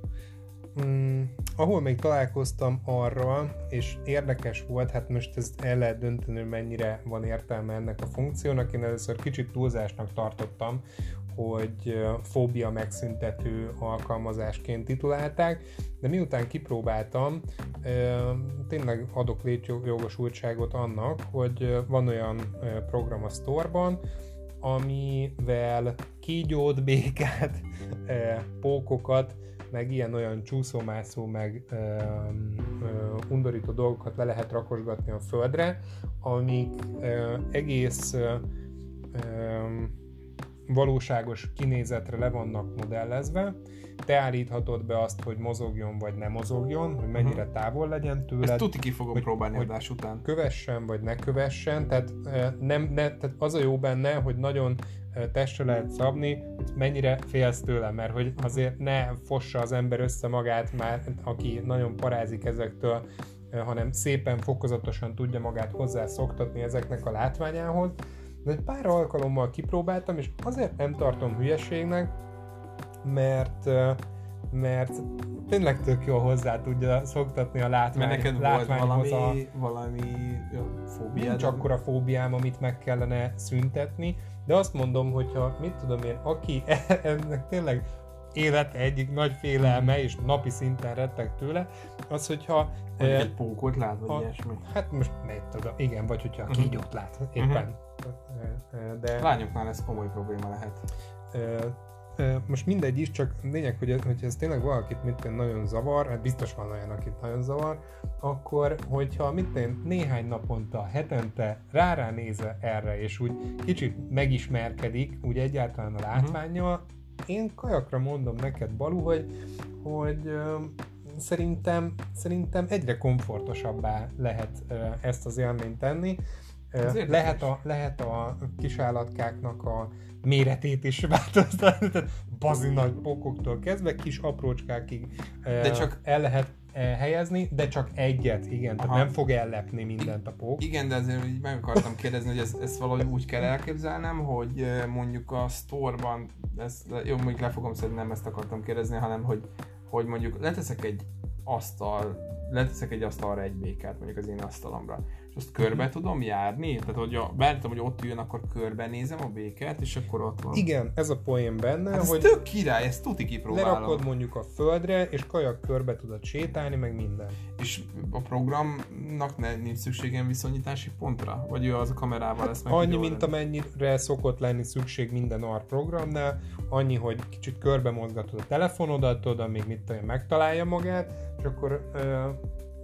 Mm, ahol még találkoztam arra, és érdekes volt, hát most ezt el lehet dönteni, hogy mennyire van értelme ennek a funkciónak. Én először kicsit túlzásnak tartottam, hogy fóbia megszüntető alkalmazásként titulálták, de miután kipróbáltam, tényleg adok létjogosultságot annak, hogy van olyan program a sztorban, amivel kígyót, békát, pókokat, meg ilyen-olyan csúszómászó, meg ö, ö, undorító dolgokat le lehet rakosgatni a földre, amik ö, egész ö, ö, valóságos kinézetre le vannak modellezve. Te állíthatod be azt, hogy mozogjon vagy ne mozogjon, hogy mennyire távol legyen Ezt tőled tuti ki fogom hogy- próbálni hogy- adás után. kövessen, vagy ne kövessen, tehát, eh, nem, ne, tehát az a jó benne, hogy nagyon eh, testre lehet szabni, hogy mennyire félsz tőle, mert hogy azért ne fossa az ember össze magát már, aki nagyon parázik ezektől, eh, hanem szépen, fokozatosan tudja magát hozzászoktatni ezeknek a látványához. De egy pár alkalommal kipróbáltam, és azért nem tartom hülyeségnek, mert mert tényleg tök jól hozzá tudja szoktatni a látvány, Mert neked volt látványhoz a, valami, valami fóbiád? Nincs akkora fóbiám, amit meg kellene szüntetni, de azt mondom, hogyha mit tudom én, aki ennek tényleg élete egyik nagy félelme, és napi szinten rettek tőle, az, hogyha Vagy eh, egy pókot lát, vagy a- ilyesmi. hát most mit tudom, igen, vagy hogyha a Mhm. kígyót lát éppen. Eh, eh, De Lányoknál ez komoly probléma lehet. Most mindegy is, csak lényeg, hogy, hogy ez tényleg valakit mit nagyon zavar, hát biztos van olyan, akit nagyon zavar, akkor, hogyha mit néhány naponta, hetente rá nézve erre, és úgy kicsit megismerkedik, úgy egyáltalán a látványjal, én kajakra mondom neked, Balu, hogy, hogy szerintem, szerintem egyre komfortosabbá lehet ezt az élményt tenni. Lehet a, lehet a kisállatkáknak a méretét is változtatni, tehát bazi nagy pókoktól kezdve kis aprócskákig De csak- el lehet eh, helyezni, de csak egyet, igen, tehát Aha. nem fog ellepni mindent a pók. Igen, de azért így meg akartam kérdezni, hogy ezt, ezt valahogy úgy kell elképzelnem, hogy mondjuk a store-ban, ezt, jó, mondjuk le fogom szedni, nem ezt akartam kérdezni, hanem hogy, hogy mondjuk leteszek egy asztal, leteszek egy asztalra egy békát, mondjuk az én asztalomra, és azt körbe Mhm. tudom járni? Tehát, hogy a, beállítom, hogy ott üljön, akkor körbenézem a békát, és akkor ott van. Igen, ez a poén benne, Hát ez hogy tök király, ezt tuti kipróbálom. lerakod mondjuk a földre, és kajak körbe tudod sétálni, meg minden. És a programnak ne, nincs szükségem viszonyítási pontra? Vagy ő az a kamerával lesz meg Annyi, mint amennyire szokott lenni szükség minden AR programnál, annyi, hogy kicsit körbe mozgatod a telefonodat, oda még mit tudom, megtalálja magát, és akkor ö,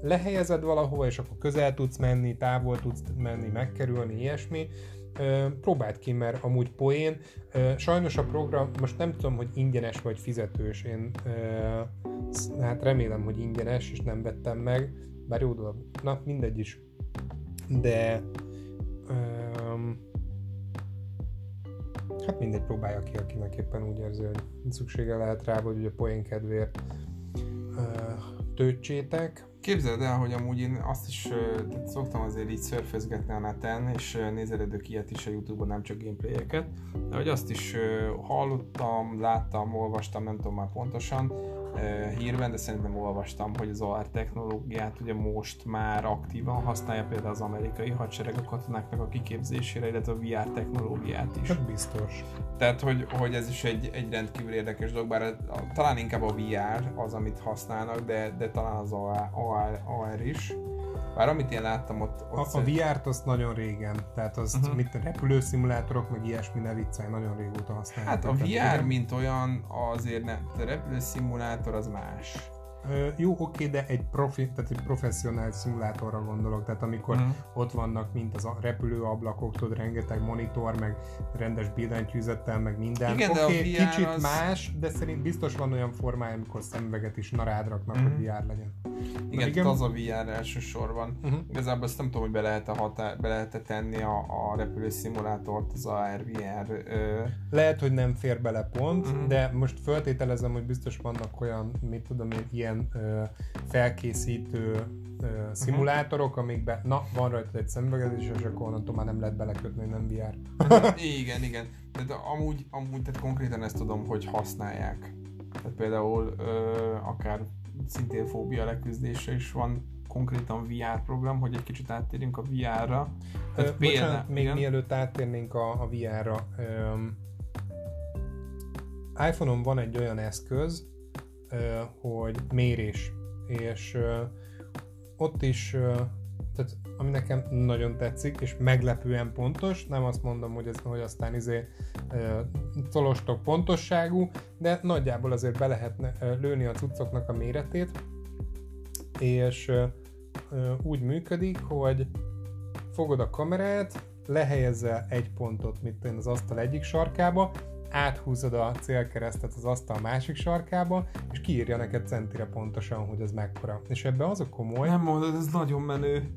lehelyezed valahova, és akkor közel tudsz menni, távol tudsz menni, megkerülni, ilyesmi. Próbáld ki, mert amúgy poén. Sajnos a program, most nem tudom, hogy ingyenes vagy fizetős, én hát remélem, hogy ingyenes, és nem vettem meg, bár jó dolog, na mindegy is. De öm, hát mindegy, próbálja ki, akinek éppen úgy érzi, hogy szüksége lehet rá, vagy ugye poén kedvéért ö, töltsétek. Képzeld el, hogy amúgy én azt is uh, szoktam azért így szörfözgetni a neten, és uh, nézelődök ilyet is a Youtube-on, nem csak gameplayeket, de hogy azt is uh, hallottam, láttam, olvastam, nem tudom már pontosan, hírben, de szerintem olvastam, hogy az AR technológiát ugye most már aktívan használja például az amerikai hadsereg a katonáknak a kiképzésére, illetve a VR technológiát is. Hát biztos. Tehát, hogy, hogy ez is egy, egy rendkívül érdekes dolog, bár a, talán inkább a VR az, amit használnak, de, de talán az AR, AR, AR is. Bár amit én láttam ott... ott a, szerint... a VR-t azt nagyon régen, tehát az uh-huh. mit repülőszimulátorok, meg ilyesmi ne viccelj, nagyon régóta használják. Hát a VR, mint olyan, azért nem, a repülőszimulátor az más. Jó, oké, de egy, profi, tehát egy professzionális szimulátorra gondolok, tehát amikor uh-huh. ott vannak, mint az a repülőablakok, tudod, rengeteg monitor, meg rendes billentyűzettel, meg minden. Igen, oké, okay, kicsit az... más, de szerint biztos van olyan formája, amikor szemüveget is narádraknak, uh-huh. hogy VR legyen. Igen, igen, az a VR elsősorban. Uh-huh. Igazából azt nem tudom, hogy be lehet-e, hatá- be lehet-e tenni a, a repülő szimulátort az AR, VR. Ö... Lehet, hogy nem fér bele pont, uh-huh. de most feltételezem, hogy biztos vannak olyan, mit tudom én, ilyen ö, felkészítő ö, szimulátorok, amikben, na, van rajta egy szemüvegezés, és akkor onnantól már nem lehet belekötni, hogy nem VR. igen, igen. De, de amúgy, amúgy tehát konkrétan ezt tudom, hogy használják. Tehát például ö, akár szintén fóbia leküzdése is van konkrétan VR program, hogy egy kicsit áttérjünk a VR-ra. Tehát Ö, például, bocsánat, még mielőtt áttérnénk a, a VR-ra, um, iPhone-on van egy olyan eszköz, hogy mérés, és ott is, tehát ami nekem nagyon tetszik, és meglepően pontos, nem azt mondom, hogy, ez, hogy aztán izé tolostok pontosságú, de nagyjából azért be lehetne lőni a cuccoknak a méretét, és úgy működik, hogy fogod a kamerát, lehelyezzel egy pontot, mint én az asztal egyik sarkába, áthúzod a célkeresztet az asztal másik sarkába, és kiírja neked centire pontosan, hogy ez mekkora. És ebbe az a komoly... Nem mondod, ez nagyon menő.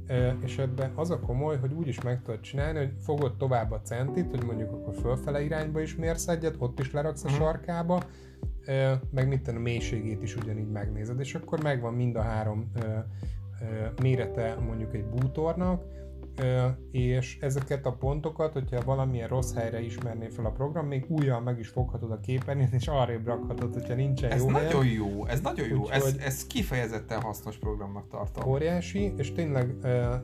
És ebbe az a komoly, hogy úgy is meg tudod csinálni, hogy fogod tovább a centit, hogy mondjuk akkor fölfele irányba is mérsz egyet, ott is leraksz a uh-huh. sarkába, meg mint a mélységét is ugyanígy megnézed, és akkor megvan mind a három mérete mondjuk egy bútornak, és ezeket a pontokat, hogyha valamilyen rossz helyre ismerné fel a program, még újra meg is foghatod a képernyőn, és arrébb rakhatod, hogyha nincsen ez jó nagyon helyen. jó, ez nagyon jó, Úgy, ez, ez kifejezetten hasznos programnak tartom. Óriási, és tényleg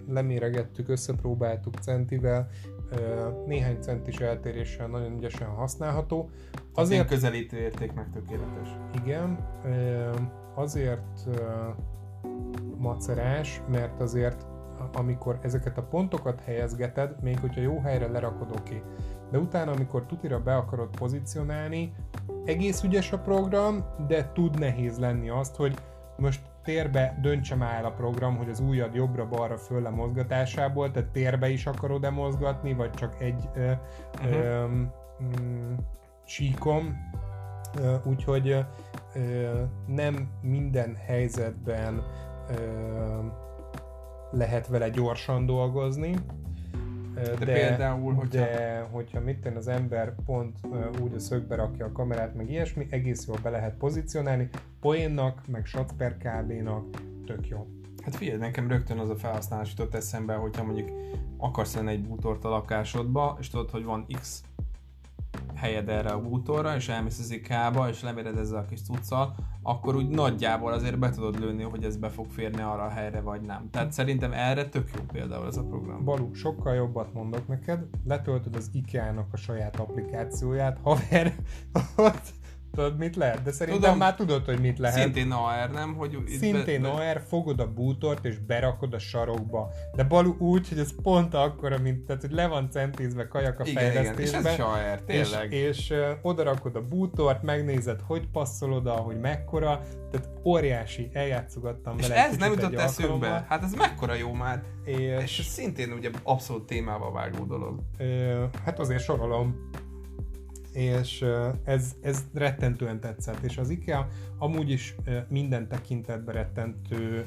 leméregettük, összepróbáltuk centivel, néhány centis eltéréssel nagyon ügyesen használható. Azért közelítő értéknek tökéletes. Igen, azért macerás, mert azért amikor ezeket a pontokat helyezgeted, még hogyha jó helyre lerakod, oké. De utána, amikor tutira be akarod pozícionálni, egész ügyes a program, de tud nehéz lenni azt, hogy most térbe döntsem el a program, hogy az ujjad jobbra-balra fölle mozgatásából, tehát térbe is akarod-e mozgatni, vagy csak egy ö, uh-huh. ö, mm, síkom. Úgyhogy ö, nem minden helyzetben ö, lehet vele gyorsan dolgozni, de, de például, hogyha... De hogyha mit tenni az ember pont úgy a szögbe rakja a kamerát, meg ilyesmi, egész jól be lehet pozícionálni, poénnak, meg Satzper KB-nak, tök jó. Hát figyelj, nekem rögtön az a felhasználás jutott eszembe, hogyha mondjuk akarsz lenni egy bútort a lakásodba, és tudod, hogy van X helyed erre a bútorra, és elmész az IK-ba, és leméred ezzel a kis cuccal, akkor úgy nagyjából azért be tudod lőni, hogy ez be fog férni arra a helyre, vagy nem. Tehát szerintem erre tök jó például ez a program. Balú, sokkal jobbat mondok neked, letöltöd az IKEA-nak a saját applikációját, haver, ott Tudod, mit lehet? De szerintem Tudom, már tudod, hogy mit lehet. Szintén AR, nem? Hogy szintén be, AR, fogod a bútort és berakod a sarokba. De balú úgy, hogy ez pont akkora, mint tehát, hogy le van centízve kajak a igen, fejlesztésbe. Igen, és ez AR, tényleg. És, és uh, odarakod a bútort, megnézed, hogy passzol oda, hogy mekkora, tehát óriási, eljátszogattam és vele. És ez nem jutott eszünkbe. Hát ez mekkora jó már. És, és szintén ugye abszolút témába vágó dolog. Uh, hát azért sorolom és ez, ez rettentően tetszett, és az IKEA amúgy is minden tekintetben rettentő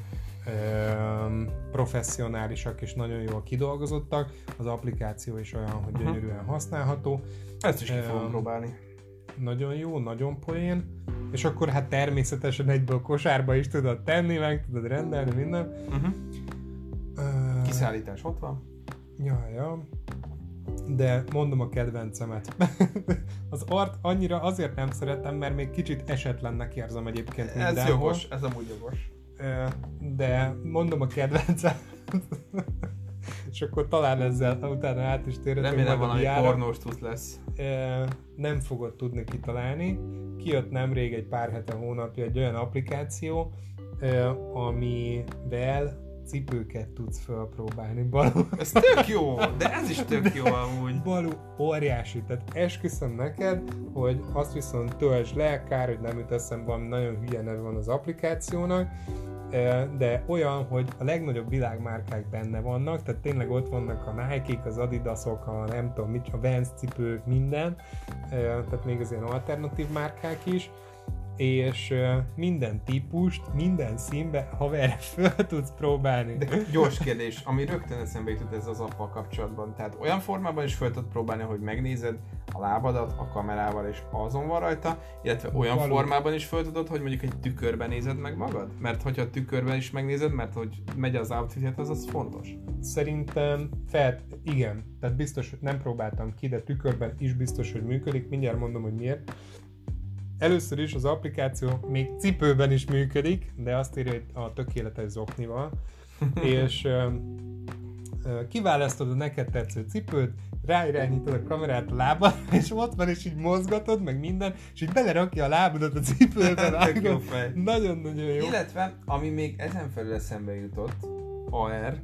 professzionálisak és nagyon jól kidolgozottak, az applikáció is olyan, hogy gyönyörűen használható. Ezt is ki fogom próbálni. Nagyon jó, nagyon poén. és akkor hát természetesen egyből kosárba is tudod tenni, meg tudod rendelni, minden. Uh-huh. Uh, Kiszállítás ott van. Ja, ja. De mondom a kedvencemet. az art annyira azért nem szeretem, mert még kicsit esetlennek érzem egyébként mindenhol. Ez jogos, ez amúgy jogos. De mondom a kedvencem. és akkor talán ezzel utána át is térhetünk Remélem valami pornós tud lesz. Nem fogod tudni kitalálni. Kijött nemrég egy pár hete hónapja egy olyan applikáció, amivel cipőket tudsz felpróbálni. Balú. Ez tök jó, de ez is tök jó amúgy. Balú óriási, tehát esküszöm neked, hogy azt viszont töltsd le, kár, hogy nem jut eszembe, valami nagyon hülye neve van az applikációnak, de olyan, hogy a legnagyobb világmárkák benne vannak, tehát tényleg ott vannak a Nike-k, az Adidasok, a nem tudom mit, a Vans cipők, minden, tehát még az ilyen alternatív márkák is, és minden típust, minden színbe haver föl tudsz próbálni. De gyors kérdés, ami rögtön eszembe jutott ez az appal kapcsolatban. Tehát olyan formában is föl tudod próbálni, hogy megnézed a lábadat a kamerával és azon van rajta, illetve olyan Való. formában is föl tudod, hogy mondjuk egy tükörben nézed meg magad? Mert hogyha a tükörben is megnézed, mert hogy megy az outfitet, az az fontos. Szerintem fel, igen, tehát biztos, hogy nem próbáltam ki, de tükörben is biztos, hogy működik. Mindjárt mondom, hogy miért Először is az applikáció még cipőben is működik, de azt írja, hogy a tökéletes zoknival, és kiválasztod a neked tetsző cipőt, ráirányítod a kamerát a lába, és ott van, és így mozgatod, meg minden, és így belerakja a lábadat a cipőbe. Nagyon-nagyon jó. Illetve, ami még ezen felül eszembe jutott, AR,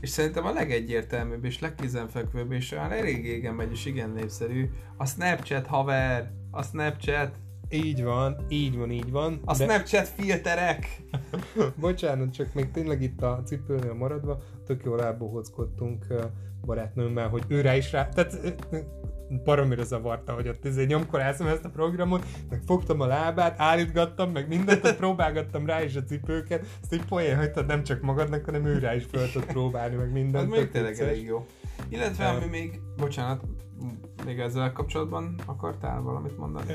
és szerintem a legegyértelműbb és legkézenfekvőbb, és olyan elég régen megy, és igen népszerű, a Snapchat haver, a Snapchat, így van, így van, így van. A de... Snapchat filterek! Bocsánat, csak még tényleg itt a cipőnél maradva, tök jól elbohockodtunk barátnőmmel, hogy ő rá is rá, tehát baromira zavarta, hogy ott ezért nyomkorászom ezt a programot, meg fogtam a lábát, állítgattam, meg mindent, próbálgattam rá is a cipőket, ezt így poén hagytad nem csak magadnak, hanem ő rá is tud próbálni, meg mindent. Ez még tényleg elég jó. Illetve, ami még, bocsánat, még ezzel kapcsolatban akartál valamit mondani?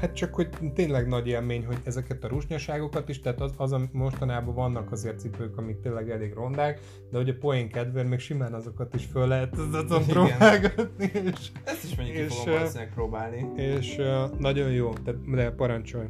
Hát csak, hogy tényleg nagy élmény, hogy ezeket a rusnyaságokat is, tehát az, az mostanában vannak azért cipők, amik tényleg elég rondák, de hogy a poén kedvéért még simán azokat is föl lehet azon próbálgatni. És, Ezt is mondjuk és, ki fogom próbálni. És nagyon jó, de, de parancsolj.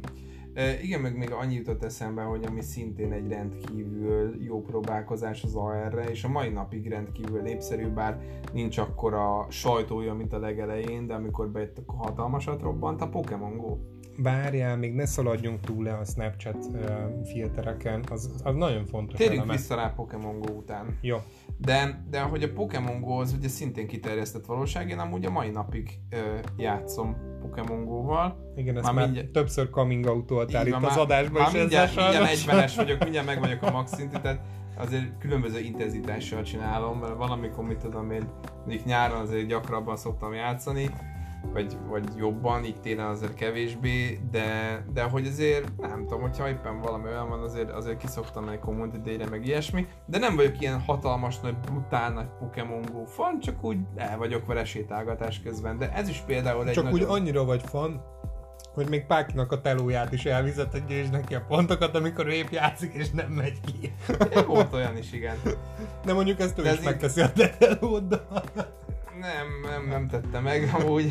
E, igen, meg még annyi jutott eszembe, hogy ami szintén egy rendkívül jó próbálkozás az AR-re, és a mai napig rendkívül népszerű, bár nincs akkora sajtója, mint a legelején, de amikor bejött, akkor hatalmasat robbant a Pokémon Go. Várjál, még ne szaladjunk túl le a Snapchat uh, filtereken, az, az nagyon fontos. Térjünk eleme. vissza rá Pokémon Go után. Jó. De, de hogy a Pokémon Go az ugye szintén kiterjesztett valóság, én amúgy a mai napig uh, játszom Pokémon Go-val. Igen, ezt már, már mindjárt... többször coming out itt van, az adásban már is mindjárt, mindjárt egyvenes vagyok, mindjárt meg vagyok a max szintű, tehát azért különböző intenzitással csinálom, mert valamikor, mit tudom én, mondjuk nyáron azért gyakrabban szoktam játszani, vagy, vagy jobban, így télen azért kevésbé, de, de hogy azért nem tudom, hogyha éppen valami olyan van, azért, azért kiszoktam egy community meg ilyesmi, de nem vagyok ilyen hatalmas, nagy, brutál nagy Pokémon Go fan, csak úgy el vagyok vele sétálgatás közben, de ez is például egy Csak nagyon... úgy annyira vagy fan, hogy még Pákinak a telóját is elvizetett, és neki a pontokat, amikor épp játszik, és nem megy ki. Volt olyan is, igen. De mondjuk ezt ő De is megteszi így... a te telóddal. Nem, nem, nem tette meg, amúgy.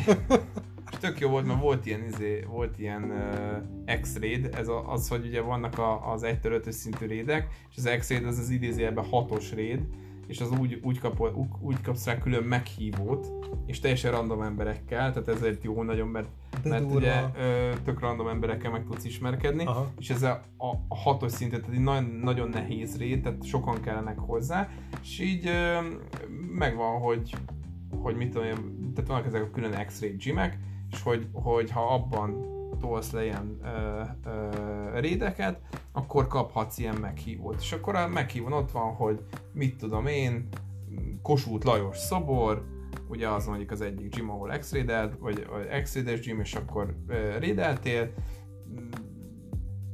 És tök jó volt, mert volt ilyen, izé, volt ilyen uh, X-raid, ez a, az, hogy ugye vannak a, az 1 5 szintű rédek, és az X-raid az az idézőjelben hatos raid, és az úgy, úgy, kap, úgy, úgy kapsz rá külön meghívót, és teljesen random emberekkel, tehát ezért jó nagyon, mert, mert ugye ö, tök random emberekkel meg tudsz ismerkedni, Aha. és ez a, a, a hatos szintet, tehát egy nagyon, nagyon nehéz rét, tehát sokan kellenek hozzá, és így ö, megvan, hogy hogy mit tudom én, tehát vannak ezek a külön X-ray gymek, és hogy, hogy ha abban tolsz le ilyen ö, ö, rédeket, akkor kaphatsz ilyen meghívót. És akkor a meghívón ott van, hogy mit tudom én, Kossuth Lajos szobor, ugye az mondjuk az egyik gym, ahol x vagy, vagy x gym, és akkor ö, rédeltél,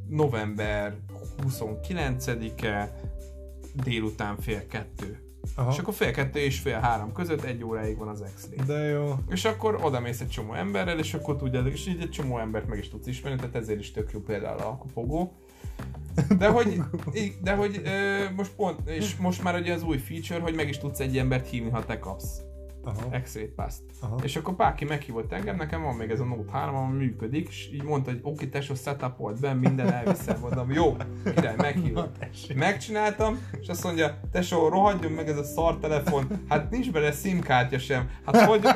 november 29-e délután fél kettő Aha. És akkor fél kettő és fél három között egy óráig van az x De jó. És akkor oda mész egy csomó emberrel, és akkor tudjátok, és így egy csomó embert meg is tudsz ismerni, tehát ezért is tök jó például a fogó. De hogy, de hogy most pont, és most már ugye az új feature, hogy meg is tudsz egy embert hívni, ha te kapsz. Aha. X-ray pass És akkor bárki meghívott engem, nekem van még ez a Note 3, ami működik, és így mondta, hogy oké, tesó, setupolt be, minden elviszem, mondom, jó, király, meghívott. Megcsináltam, és azt mondja, tesó, rohadjon meg ez a szar telefon, hát nincs bele SIM-kártya sem, hát hogy,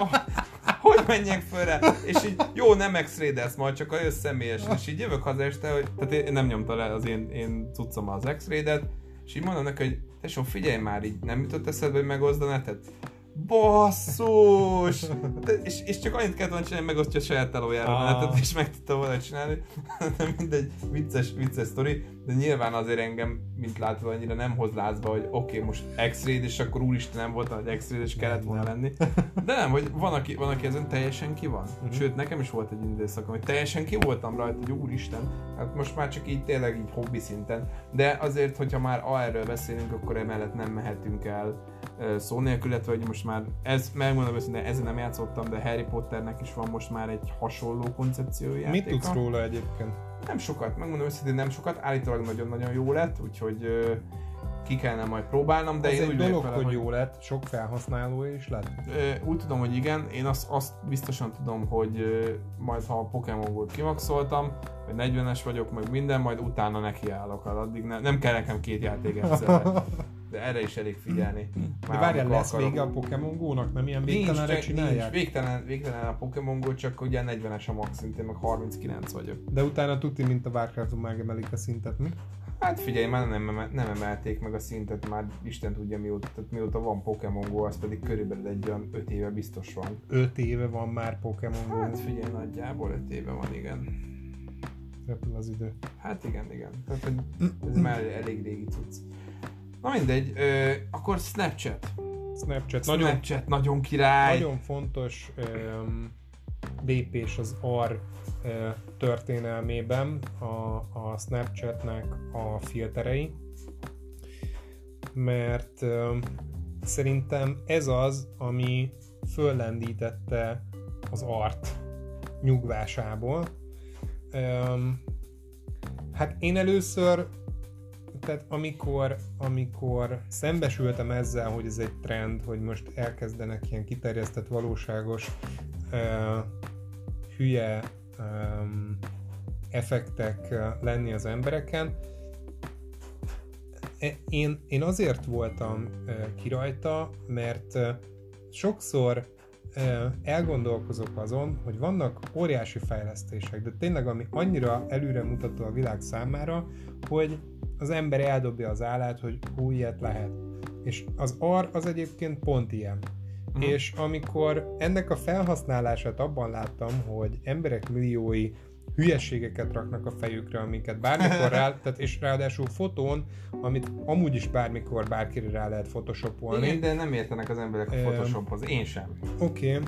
hogy menjek fölre, és így jó, nem x majd csak a személyes, és így jövök haza este, hogy, tehát én nem nyomta le az én, én cuccom az x és így mondom neki, hogy tesó, figyelj már, így nem jutott eszedbe, hogy megoszd a netet? Basszus! De, és, és csak annyit kellett volna csinálni, megosztja a saját telójára ah. menetet, és meg tudta volna csinálni. De mindegy, vicces, vicces sztori, de nyilván azért engem, mint látva, annyira nem hoz lázba, hogy oké, okay, most x és akkor úristen nem volt, hogy x és kellett volna lenni. De nem, hogy van, aki, van, aki ezen teljesen ki van. Uh-huh. Sőt, nekem is volt egy időszakom, hogy teljesen ki voltam rajta, hogy úristen, hát most már csak így tényleg így hobbi szinten. De azért, hogyha már erről beszélünk, akkor emellett nem mehetünk el szó nélkül, illetve hogy most már ez, megmondom őszintén, ezen nem játszottam, de Harry Potternek is van most már egy hasonló koncepciója. Mit tudsz róla egyébként? Nem sokat, megmondom őszintén nem sokat, állítólag nagyon-nagyon jó lett, úgyhogy ki kellene majd próbálnom, de Ez én egy úgy dolog, vele, hogy, hogy jó lett, sok felhasználó is lett. Úgy tudom, hogy igen, én azt, azt biztosan tudom, hogy majd ha a Pokémon Go-t kimaxoltam, vagy 40-es vagyok, meg minden, majd utána nekiállok, addig ne, nem kell nekem két játék egyszerre. De erre is elég figyelni. Már de várjál, lesz vége a Pokémon Go-nak? Nem ilyen végtelenre nincs, csinálják? Nincs, végtelen, végtelen a Pokémon Go, csak ugye 40-es a max szintén, meg 39 vagyok. De utána tuti, mint a Warcraft-on megemelik a szintet, mi? Hát figyelj, már nem, nem emelték meg a szintet, már Isten tudja mióta, tehát mióta van Pokémon Go, az pedig körülbelül egy olyan 5 éve biztos van. 5 éve van már Pokémon Go? Hát figyelj, nagyjából 5 éve van, igen. Repül az idő. Hát igen, igen. Tehát, ez már elég régi cucc. Na mindegy, ö, akkor Snapchat. Snapchat. Nagyon, Snapchat nagyon király. Nagyon fontos um, lépés az AR uh, történelmében a, a Snapchatnek a filterei, mert um, szerintem ez az, ami föllendítette az art nyugvásából. Um, hát én először tehát amikor, amikor szembesültem ezzel, hogy ez egy trend, hogy most elkezdenek ilyen kiterjesztett, valóságos, uh, hülye um, effektek lenni az embereken, e, én, én azért voltam uh, ki rajta, mert sokszor elgondolkozok azon, hogy vannak óriási fejlesztések, de tényleg ami annyira előre mutató a világ számára, hogy az ember eldobja az állát, hogy hú, ilyet lehet. És az ar az egyébként pont ilyen. Uh-huh. És amikor ennek a felhasználását abban láttam, hogy emberek milliói hülyeségeket raknak a fejükre, amiket bármikor rá, tehát és ráadásul fotón, amit amúgy is bármikor bárkire rá lehet photoshopolni. Igen, de nem értenek az emberek a photoshophoz, én sem. Oké, okay,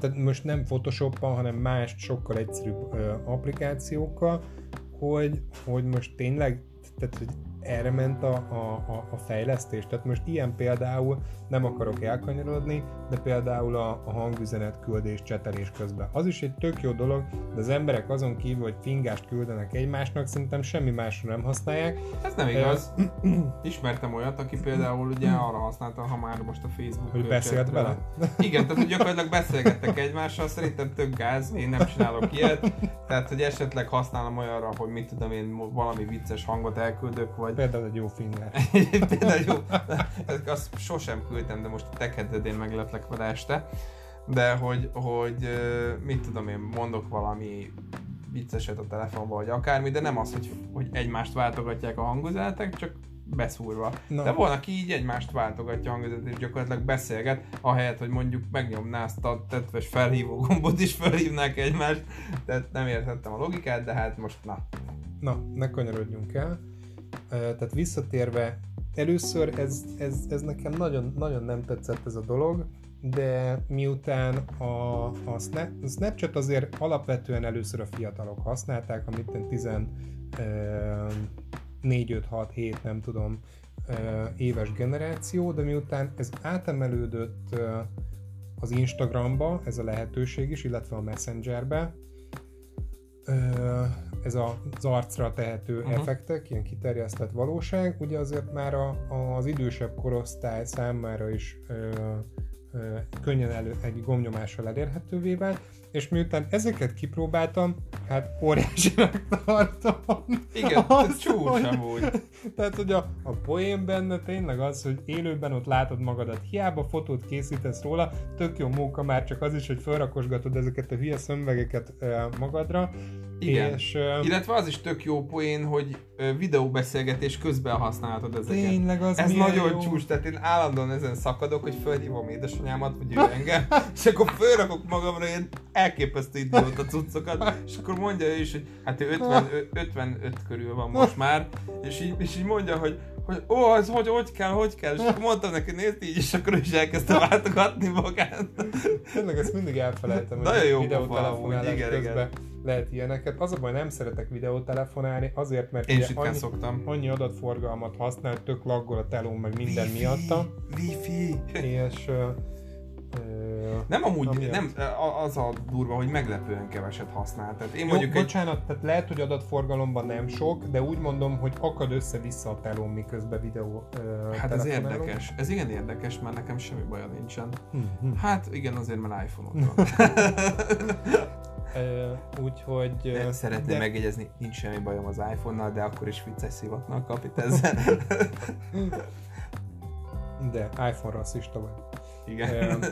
tehát most nem photoshop hanem más, sokkal egyszerűbb applikációkkal, hogy, hogy most tényleg, tehát hogy erre ment a, a, a fejlesztés. Tehát most ilyen például nem akarok elkanyarodni, de például a, a hangüzenet küldés, csetelés közben. Az is egy tök jó dolog, de az emberek azon kívül, hogy fingást küldenek egymásnak, szerintem semmi másra nem használják. Ez nem igaz. Ismertem olyat, aki például ugye arra használta, ha már most a Facebook Hogy beszélt vele? Igen, tehát hogy gyakorlatilag beszélgettek egymással, szerintem tök gáz, én nem csinálok ilyet. Tehát, hogy esetleg használom olyanra, hogy mit tudom én, valami vicces hangot elküldök, vagy... Például egy jó fingás. Például jó. Azt sosem küldtem, de most te én megletlek vele este. De hogy, hogy mit tudom én, mondok valami vicceset a telefonban, vagy akármi, de nem az, hogy, hogy egymást váltogatják a hangüzenetek, csak beszúrva. No. De van, aki így egymást váltogatja a hangüzenet, és gyakorlatilag beszélget, ahelyett, hogy mondjuk megnyomná azt a tetves felhívó gombot is felhívnák egymást. Tehát nem értettem a logikát, de hát most na. Na, ne kanyarodjunk el. Tehát visszatérve először ez, ez, ez nekem nagyon, nagyon nem tetszett ez a dolog, de miután a, a, Snap, a Snapchat azért alapvetően először a fiatalok használták, amit 10, 4, 5, 6, 7, nem tudom, éves generáció, de miután ez átemelődött az Instagramba, ez a lehetőség is, illetve a Messengerbe, ez az arcra tehető uh-huh. effektek, ilyen kiterjesztett valóság, ugye azért már a, az idősebb korosztály számára is ö, ö, könnyen elő, egy gomnyomással elérhetővé vált, és miután ezeket kipróbáltam, hát óriásinak tartom. Igen, ez csúcs amúgy. Tehát, hogy a, a poén benne tényleg az, hogy élőben ott látod magadat, hiába fotót készítesz róla, tök jó munka már csak az is, hogy felrakosgatod ezeket a hülye szömvegeket magadra, igen. És, uh, Illetve az is tök jó poén, hogy videóbeszélgetés közben használhatod ezeket. Tényleg az Ez nagyon jó. csúcs, tehát én állandóan ezen szakadok, hogy fölhívom édesanyámat, vagy ő engem, és akkor fölrakok magamra ilyen elképesztő idióta cuccokat, és akkor mondja ő is, hogy hát ő 50, 55 körül van most már, és így, és így mondja, hogy hogy ó, ez hogy, hogy kell, hogy kell, és akkor mondtam neki, nézd így, és akkor is elkezdte váltogatni magát. Tényleg ezt mindig elfelejtem, hogy Nagyon jó videótelefonálás igen, közben igen. Lehet ilyeneket. Az a baj, nem szeretek videótelefonálni, azért, mert Én annyi, szoktam. annyi adatforgalmat használ, tök laggol a telón, meg minden Wi-Fi, miatta. Wi-Fi. És nem amúgy, nem, az a durva, hogy meglepően keveset használ. Tehát én Jó, mondjuk bocsánat, egy... tehát lehet, hogy adatforgalomban nem sok, de úgy mondom, hogy akad össze-vissza a telón, miközben videó uh, Hát ez érdekes. Ez igen érdekes, mert nekem semmi baja nincsen. Hmm. Hát igen, azért, mert iPhone-ot van. Úgyhogy... Uh, Szeretném de... megjegyezni, nincs semmi bajom az iPhone-nal, de akkor is vicces szivatnak kapit ezzel. de iPhone rasszista vagy. Igen.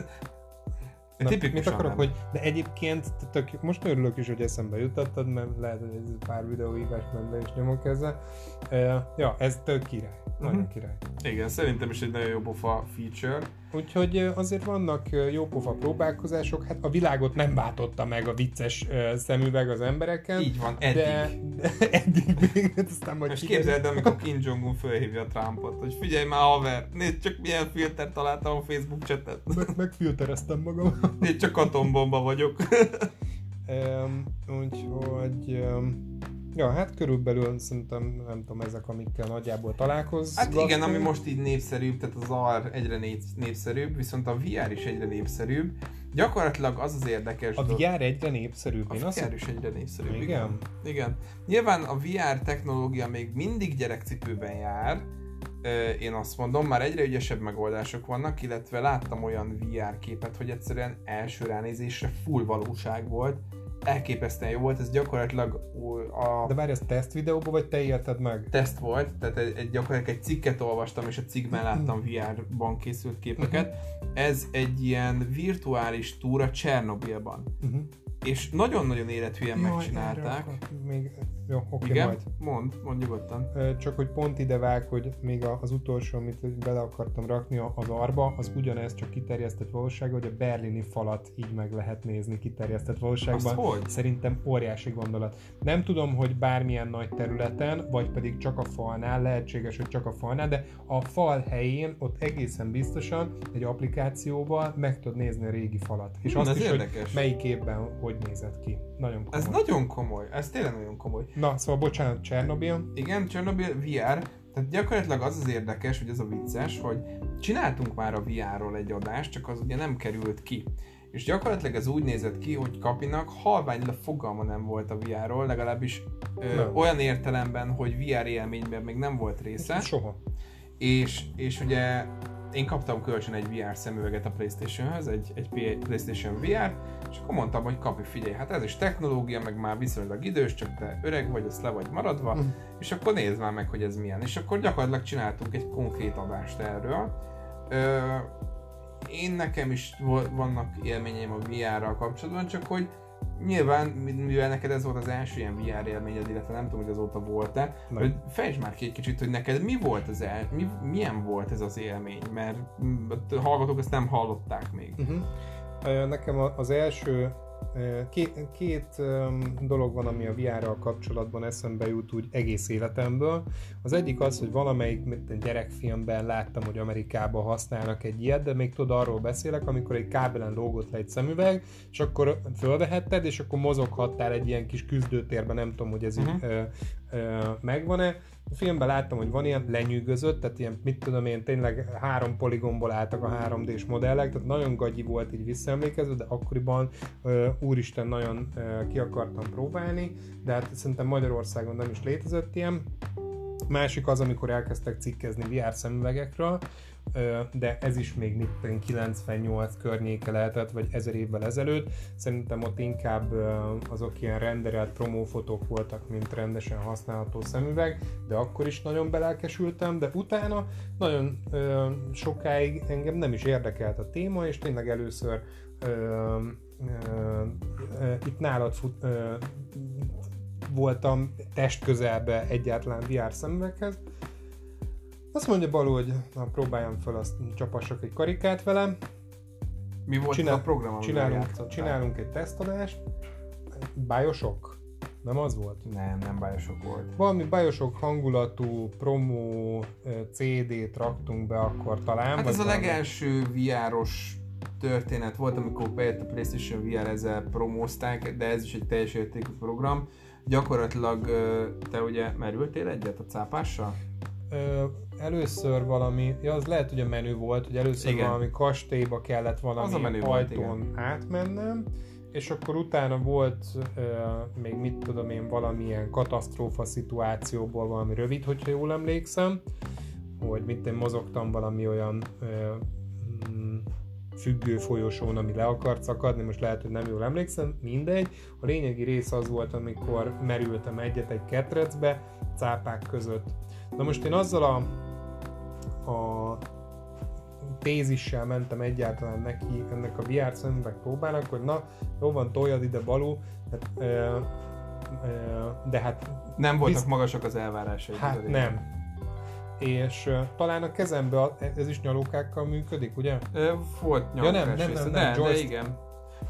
Na, mit akarok, nem. hogy de egyébként tök, most örülök is, hogy eszembe jutottad, mert lehet, hogy ez pár videóhívás be is nyomok ezzel. Uh, ja, ez tök király. Nagyon uh-huh. király. Igen, szerintem is egy nagyon jó pofa feature. Úgyhogy azért vannak jó pofa próbálkozások, hát a világot nem váltotta meg a vicces szemüveg az embereken. Így van, eddig. De, de eddig még, hát aztán majd Most képzeld, amikor Kim Jong-un fölhívja Trumpot, hogy figyelj már haver, nézd csak milyen filter találtam a Facebook chatet. Meg, megfiltereztem magam. Nézd csak atombomba vagyok. um, úgyhogy um, Ja, hát körülbelül szerintem, nem tudom, ezek, amikkel nagyjából találkozgatunk. Hát igen, ami most így népszerűbb, tehát az AR egyre népszerűbb, viszont a VR is egyre népszerűbb. Gyakorlatilag az az érdekes... A VR egyre népszerűbb, a én azt... VR is egyre népszerűbb, igen. igen. Igen. Nyilván a VR technológia még mindig gyerekcipőben jár, én azt mondom, már egyre ügyesebb megoldások vannak, illetve láttam olyan VR képet, hogy egyszerűen első ránézésre full valóság volt, elképesztően jó volt, ez gyakorlatilag a... De várj, ez teszt videóban, vagy te élted meg? Teszt volt, tehát egy, egy, gyakorlatilag egy cikket olvastam, és a cikkben láttam VR-ban készült képeket. Uh-huh. Ez egy ilyen virtuális túra Csernobilban. Uh-huh és nagyon-nagyon élethűen megcsinálták. Még, jó, oké, Igen? majd. Mond, mond nyugodtan. Csak hogy pont ide vág, hogy még az utolsó, amit bele akartam rakni az arba, az ugyanez, csak kiterjesztett valóság, hogy a berlini falat így meg lehet nézni kiterjesztett valóságban. Azt hogy? Szerintem óriási gondolat. Nem tudom, hogy bármilyen nagy területen, vagy pedig csak a falnál, lehetséges, hogy csak a falnál, de a fal helyén ott egészen biztosan egy applikációval meg tudod nézni a régi falat. És hmm, azt is, érdekes. hogy melyik évben hogy hogy nézett ki. Nagyon komoly. Ez nagyon komoly, ez tényleg nagyon komoly. Na, szóval bocsánat, Csernobil. Igen, Csernobil VR, tehát gyakorlatilag az az érdekes, hogy ez a vicces, hogy csináltunk már a VR-ról egy adást, csak az ugye nem került ki. És gyakorlatilag ez úgy nézett ki, hogy Kapinak halvány fogalma nem volt a VR-ról, legalábbis ö, olyan értelemben, hogy VR élményben még nem volt része. Soha. És, és ugye én kaptam kölcsön egy VR szemüveget a Playstation-höz, egy, egy Playstation VR, és akkor mondtam, hogy kapi, figyelj, hát ez is technológia, meg már viszonylag idős, csak te öreg vagy, ezt le vagy maradva, mm. és akkor nézd már meg, hogy ez milyen. És akkor gyakorlatilag csináltunk egy konkrét adást erről. Ö, én nekem is vannak élményeim a VR-ral kapcsolatban, csak hogy nyilván, mivel neked ez volt az első ilyen VR élményed, illetve nem tudom, hogy azóta volt-e, hogy fejtsd már ki egy kicsit, hogy neked mi volt az el, mi, milyen volt ez az élmény, mert a hallgatók ezt nem hallották még. Uh-huh. Nekem az első Két, két dolog van, ami a VR-ral kapcsolatban eszembe jut úgy egész életemből. Az egyik az, hogy valamelyik mint gyerekfilmben láttam, hogy Amerikában használnak egy ilyet, de még tudod, arról beszélek, amikor egy kábelen lógott le egy szemüveg, és akkor fölvehetted, és akkor mozoghattál egy ilyen kis küzdőtérben, nem tudom, hogy ez uh-huh. így ö, ö, megvan-e, filmben láttam, hogy van ilyen lenyűgözött, tehát ilyen, mit tudom én, tényleg három poligomból álltak a 3D-s modellek, tehát nagyon gagyi volt így visszaemlékező, de akkoriban uh, úristen nagyon uh, ki akartam próbálni, de hát szerintem Magyarországon nem is létezett ilyen. Másik az, amikor elkezdtek cikkezni VR szemüvegekről, de ez is még mit 98 környéke lehetett, vagy ezer évvel ezelőtt. Szerintem ott inkább azok ilyen renderelt promófotók voltak, mint rendesen használható szemüveg, de akkor is nagyon belelkesültem, de utána nagyon sokáig engem nem is érdekelt a téma, és tényleg először itt nálad fut, voltam test közelbe egyáltalán VR szemüveghez, azt mondja Baló, hogy na, próbáljam fel, azt csapassak egy karikát velem. Mi volt Csinál, a program, csinálunk, csinálunk egy tesztadást. Bioshock? Nem az volt? Nem, nem Bioshock volt. Valami Bioshock hangulatú promo CD-t raktunk be akkor talán. Hát ez a legelső VR-os történet volt, amikor bejött a PlayStation VR, ezzel promózták, de ez is egy teljes értékű program. Gyakorlatilag te ugye merültél egyet a cápással? Először valami, ja, az lehet, hogy a menü volt, hogy először Igen. valami kastélyba kellett valami az a menü ajtón volt, átmennem, és akkor utána volt uh, még mit tudom én, valamilyen katasztrófa szituációból valami rövid, hogyha jól emlékszem, hogy mit én mozogtam valami olyan uh, függő folyosón, ami le akart szakadni, most lehet, hogy nem jól emlékszem, mindegy. A lényegi rész az volt, amikor merültem egyet egy ketrecbe, cápák között. Na most én azzal a, a tézissel mentem egyáltalán neki ennek a VR szemüveg próbának, hogy na, jó van, toljad ide balú, hát, e, e, de hát... Nem voltak biz... magasak az elvárásai. Hát nem. És uh, talán a kezembe, ez is nyalókákkal működik, ugye? volt nyalókás ja, nem, nem, nem, nem, de, de igen.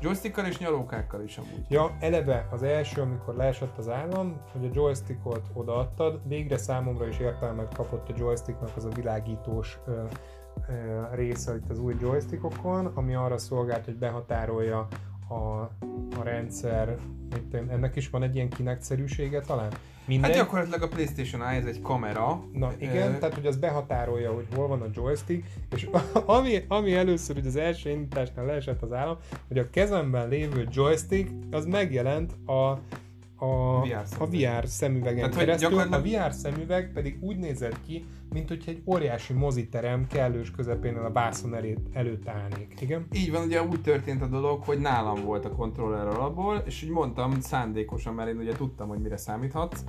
Joystickkal és nyalókákkal is amúgy. Ja, eleve az első, amikor leesett az állam, hogy a joystickot odaadtad, végre számomra is értelmet kapott a joysticknak az a világítós ö, ö, része itt az új joystickokon, ami arra szolgált, hogy behatárolja a, a rendszer, ennek is van egy ilyen kinekszerűsége talán? Mindegy. Hát gyakorlatilag a PlayStation Eye ez egy kamera. Na igen, e... tehát hogy az behatárolja, hogy hol van a joystick, és ami, ami először hogy az első indításnál leesett az állam, hogy a kezemben lévő joystick az megjelent a a VR, a VR szemüvegen Tehát, keresztül. Gyakorlatilag... A VR szemüveg pedig úgy nézett ki, mint hogyha egy óriási moziterem kellős közepén a vászon előtt, előtt állnék. Igen? Így van, ugye úgy történt a dolog, hogy nálam volt a kontroller alapból, és úgy mondtam szándékosan, mert én ugye tudtam, hogy mire számíthatsz,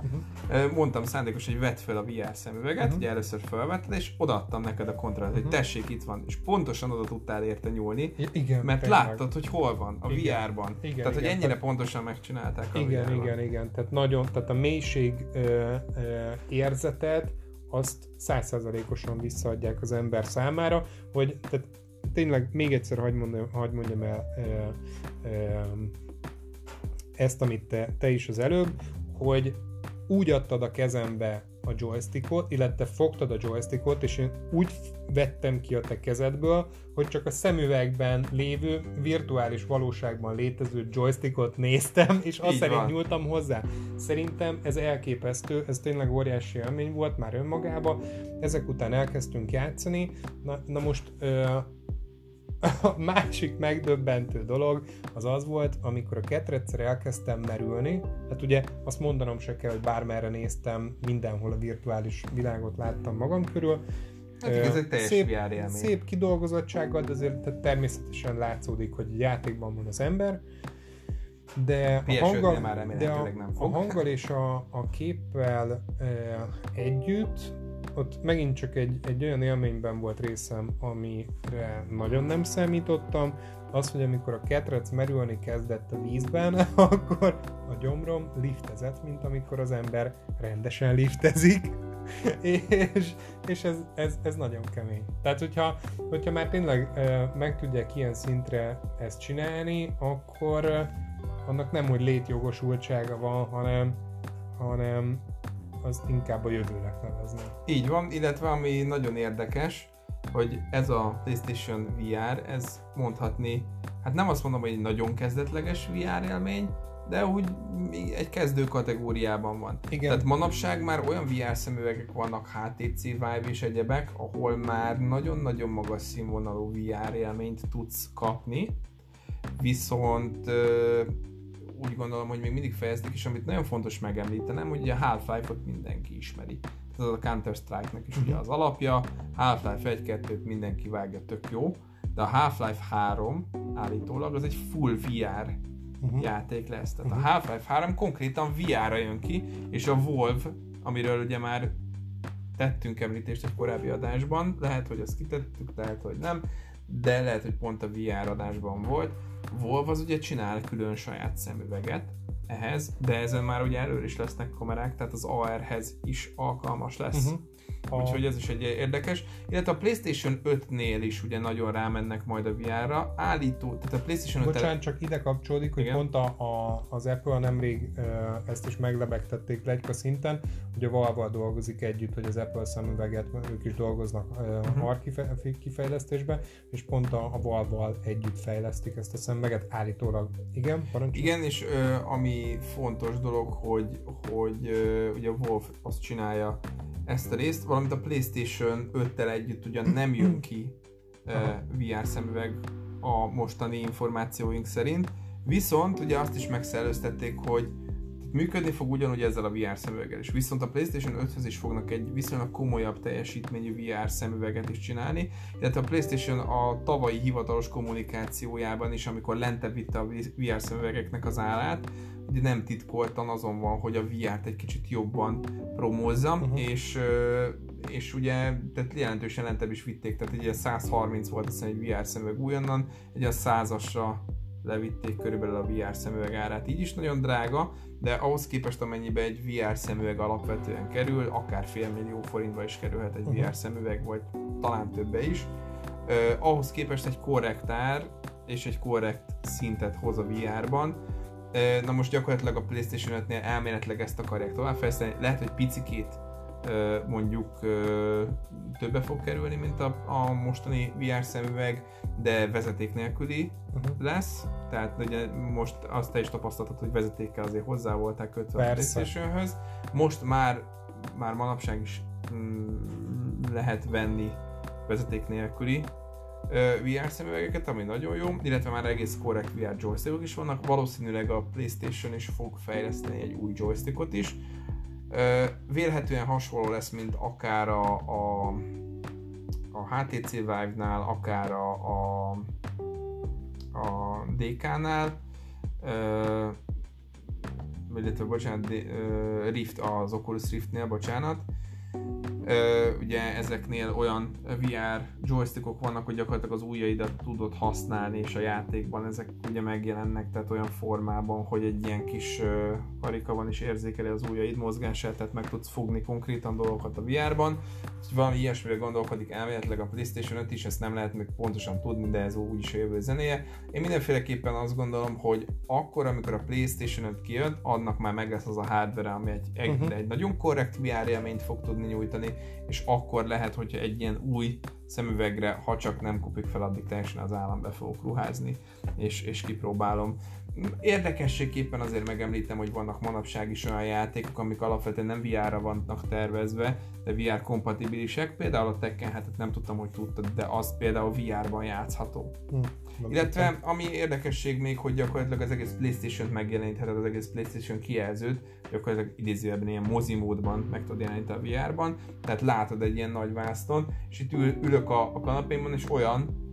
uh-huh. mondtam szándékosan, hogy vedd fel a VR szemüveget, uh-huh. ugye először felvetted, és odaadtam neked a kontrollert, uh-huh. hogy tessék, itt van, és pontosan oda tudtál érte nyúlni, igen, mert tényleg. láttad, hogy hol van, a igen. VR-ban. Igen, tehát, igen, hogy ennyire tehát... pontosan megcsinálták a Igen, VR-ban. igen, igen, tehát nagyon, tehát a mélység ö, ö, érzetet, azt százszerzalékosan visszaadják az ember számára, hogy tehát tényleg még egyszer hagyd mondjam, hagy mondjam el e, e, ezt, amit te, te is az előbb, hogy úgy adtad a kezembe a joystickot, illetve fogtad a joystickot, és én úgy vettem ki a te kezedből, hogy csak a szemüvegben lévő, virtuális valóságban létező joystickot néztem, és azt szerint van. nyúltam hozzá. Szerintem ez elképesztő, ez tényleg óriási élmény volt már önmagában. Ezek után elkezdtünk játszani. Na, na most ö, a másik megdöbbentő dolog az az volt, amikor a ketredszer elkezdtem merülni, hát ugye azt mondanom se kell, hogy bármerre néztem, mindenhol a virtuális világot láttam magam körül, Hát ez egy teljes szép, szép kidolgozottsággal, de azért természetesen látszódik, hogy játékban van az ember, de a hanggal, már de a, nem fog. a hanggal és a, a képpel e, együtt ott megint csak egy, egy olyan élményben volt részem, amire nagyon nem számítottam, az, hogy amikor a ketrec merülni kezdett a vízben, akkor a gyomrom liftezett, mint amikor az ember rendesen liftezik, és, és ez, ez, ez nagyon kemény. Tehát, hogyha, hogyha már tényleg meg tudják ilyen szintre ezt csinálni, akkor annak nem, hogy létjogosultsága van, hanem, hanem az inkább a jövőnek nevezném. Így van, illetve ami nagyon érdekes, hogy ez a PlayStation VR, ez mondhatni, hát nem azt mondom, hogy egy nagyon kezdetleges VR élmény, de úgy egy kezdő kategóriában van. Igen. Tehát manapság már olyan VR szemüvegek vannak, HTC Vive és egyebek, ahol már nagyon-nagyon magas színvonalú VR élményt tudsz kapni, viszont úgy gondolom, hogy még mindig fejezték, és amit nagyon fontos megemlítenem, hogy a Half-Life-ot mindenki ismeri. Ez a Counter-Strike-nek is ugye mhm. az alapja, Half-Life 1-2-t mindenki vágja, tök jó, de a Half-Life 3 állítólag az egy full VR uh-huh. játék lesz. Tehát uh-huh. a Half-Life 3 konkrétan VR-ra jön ki, és a Wolf, amiről ugye már tettünk említést egy korábbi adásban, lehet, hogy azt kitettük, lehet, hogy nem, de lehet, hogy pont a VR adásban volt. Wolf az ugye csinál külön saját szemüveget ehhez, de ezen már ugye előre is lesznek kamerák, tehát az AR-hez is alkalmas lesz. Uh-huh. A... Úgyhogy ez is egy érdekes. Illetve a PlayStation 5-nél is ugye nagyon rámennek majd a VR-ra. Állító, tehát a PlayStation 5 Bocsánat, csak ide kapcsolódik, hogy Igen. pont a, a, az Apple nemrég ezt is meglebegtették legyka szinten, hogy a Valve dolgozik együtt, hogy az Apple szemüveget, ők is dolgoznak uh, uh-huh. AR kifejlesztésbe, és pont a, a Valve-val együtt fejlesztik ezt a szemüveget állítólag. Igen, parancsolj? Igen, és uh, ami fontos dolog, hogy, hogy uh, ugye a Wolf azt csinálja ezt a részt, valamint a PlayStation 5-tel együtt ugyan nem jön ki eh, VR szemüveg a mostani információink szerint, viszont ugye azt is megszellőztették, hogy működni fog ugyanúgy ezzel a VR szemüveggel is. Viszont a PlayStation 5-höz is fognak egy viszonylag komolyabb teljesítményű VR szemüveget is csinálni, illetve a PlayStation a tavalyi hivatalos kommunikációjában is, amikor lentebb vitte a VR szemüvegeknek az állát, ugye nem titkoltan azon van, hogy a VR-t egy kicsit jobban promózza, uh-huh. és és ugye tehát jelentősen lentebb is vitték, tehát ugye 130 volt azt egy VR szemüveg újonnan, egy a 100-asra levitték körülbelül a VR szemüveg árát, így is nagyon drága, de ahhoz képest amennyibe egy VR szemüveg alapvetően kerül, akár fél millió forintba is kerülhet egy uh-huh. VR szemüveg, vagy talán többe is, uh, ahhoz képest egy korrekt ár és egy korrekt szintet hoz a VR-ban, Na most gyakorlatilag a PlayStation 5-nél elméletileg ezt akarják továbbfejleszteni. Lehet, hogy picikét mondjuk többe fog kerülni, mint a, a mostani VR szemüveg, de vezeték nélküli uh-huh. lesz. Tehát ugye most azt te is tapasztaltad, hogy vezetékkel azért hozzá volták kötve Persze. a PlayStation-höz. Most már, már manapság is mm, lehet venni vezeték nélküli VR szemüvegeket, ami nagyon jó, illetve már egész korrekt VR joystickok is vannak, valószínűleg a Playstation is fog fejleszteni egy új joystickot is. Vélhetően hasonló lesz, mint akár a, a, a HTC Vive-nál, akár a, a, a DK-nál, illetve bocsánat, Rift, az Oculus Riftnél, bocsánat, ugye ezeknél olyan VR joystickok vannak, hogy gyakorlatilag az ujjaidat tudod használni, és a játékban ezek ugye megjelennek, tehát olyan formában, hogy egy ilyen kis karika van és érzékeli az ujjaid mozgását, tehát meg tudsz fogni konkrétan dolgokat a VR-ban. Úgyhogy valami ilyesmire gondolkodik elméletileg a PlayStation 5 is, ezt nem lehet még pontosan tudni, de ez úgyis a jövő zenéje. Én mindenféleképpen azt gondolom, hogy akkor, amikor a PlayStation 5 kijön, annak már meg lesz az a hardware, ami egy, egy, uh-huh. egy nagyon korrekt VR élményt fog tudni nyújtani, és akkor lehet, hogyha egy ilyen új szemüvegre, ha csak nem kopik fel, addig teljesen az állambe fogok ruházni, és, és kipróbálom. Érdekességképpen azért megemlítem, hogy vannak manapság is olyan játékok, amik alapvetően nem VR-ra vannak tervezve, de VR kompatibilisek. Például a Tekken 7 nem tudtam, hogy tudtad, de az például VR-ban játszható. Hm, Illetve tudtam. ami érdekesség még, hogy gyakorlatilag az egész Playstation-t megjelenítheted, az egész Playstation kijelzőt, gyakorlatilag idézőjelben ilyen mozi módban meg tudod jeleníteni a VR-ban, tehát látod egy ilyen nagy vászton, és itt ül, ülök a, a kanapémon, és olyan,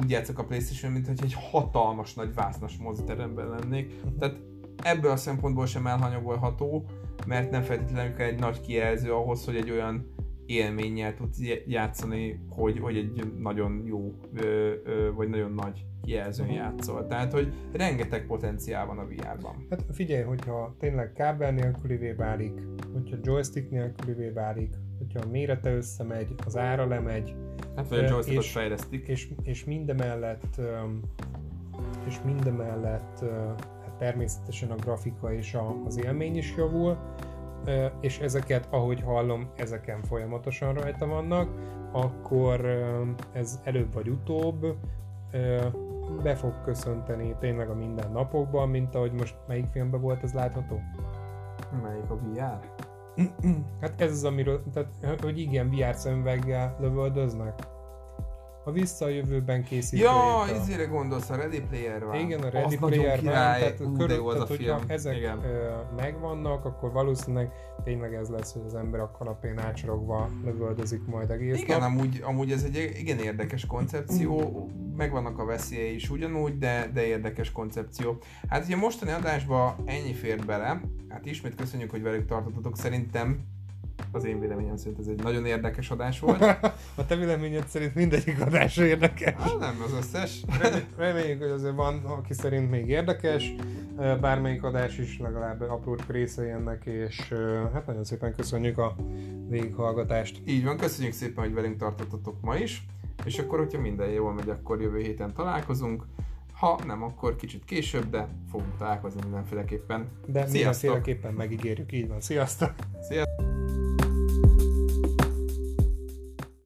úgy játszok a Playstation, mint hogy egy hatalmas nagy vásznas moziteremben lennék. Tehát ebből a szempontból sem elhanyagolható, mert nem feltétlenül kell egy nagy kijelző ahhoz, hogy egy olyan élménnyel tudsz játszani, hogy, hogy egy nagyon jó, ö, ö, vagy nagyon nagy kijelzőn uh-huh. játszol. Tehát, hogy rengeteg potenciál van a VR-ban. Hát figyelj, hogyha tényleg kábel nélkülivé válik, hogyha joystick nélkülivé válik, hogyha a mérete összemegy, az ára lemegy, Hát vagy a joystickot és, fejlesztik. És, és mindemellett és mindemellett hát természetesen a grafika és a, az élmény is javul, és ezeket, ahogy hallom, ezeken folyamatosan rajta vannak, akkor ez előbb vagy utóbb be fog köszönteni tényleg a mindennapokban, mint ahogy most melyik filmben volt ez látható? Melyik a VR? Hát ez az, amiről, tehát, hogy igen, VR szemüveggel lövöldöznek. A visszajövőben készítő. Ja, ezére gondolsz, a Ready Player van. Igen, a Ready az Player van. Tehát, Ú, körül, az tehát, a film. ezek igen. Megvannak, akkor valószínűleg tényleg ez lesz, hogy az ember a kanapén ácsorogva lövöldözik majd egész Igen, nap. amúgy, amúgy ez egy igen érdekes koncepció, megvannak a veszélyei is ugyanúgy, de, de érdekes koncepció. Hát ugye mostani adásban ennyi fér bele, hát ismét köszönjük, hogy velük tartottatok, szerintem az én véleményem szerint ez egy nagyon érdekes adás volt. a te véleményed szerint mindegyik adás érdekes. Hát nem az összes. Reméljük, hogy azért van, aki szerint még érdekes. Bármelyik adás is legalább apró része ennek, és hát nagyon szépen köszönjük a végighallgatást. Így van, köszönjük szépen, hogy velünk tartottatok ma is. És akkor, hogyha minden jól megy, akkor jövő héten találkozunk. Ha nem, akkor kicsit később, de fogunk találkozni mindenféleképpen. De mindenféleképpen megígérjük, így van. Sziasztok! Sziasztok!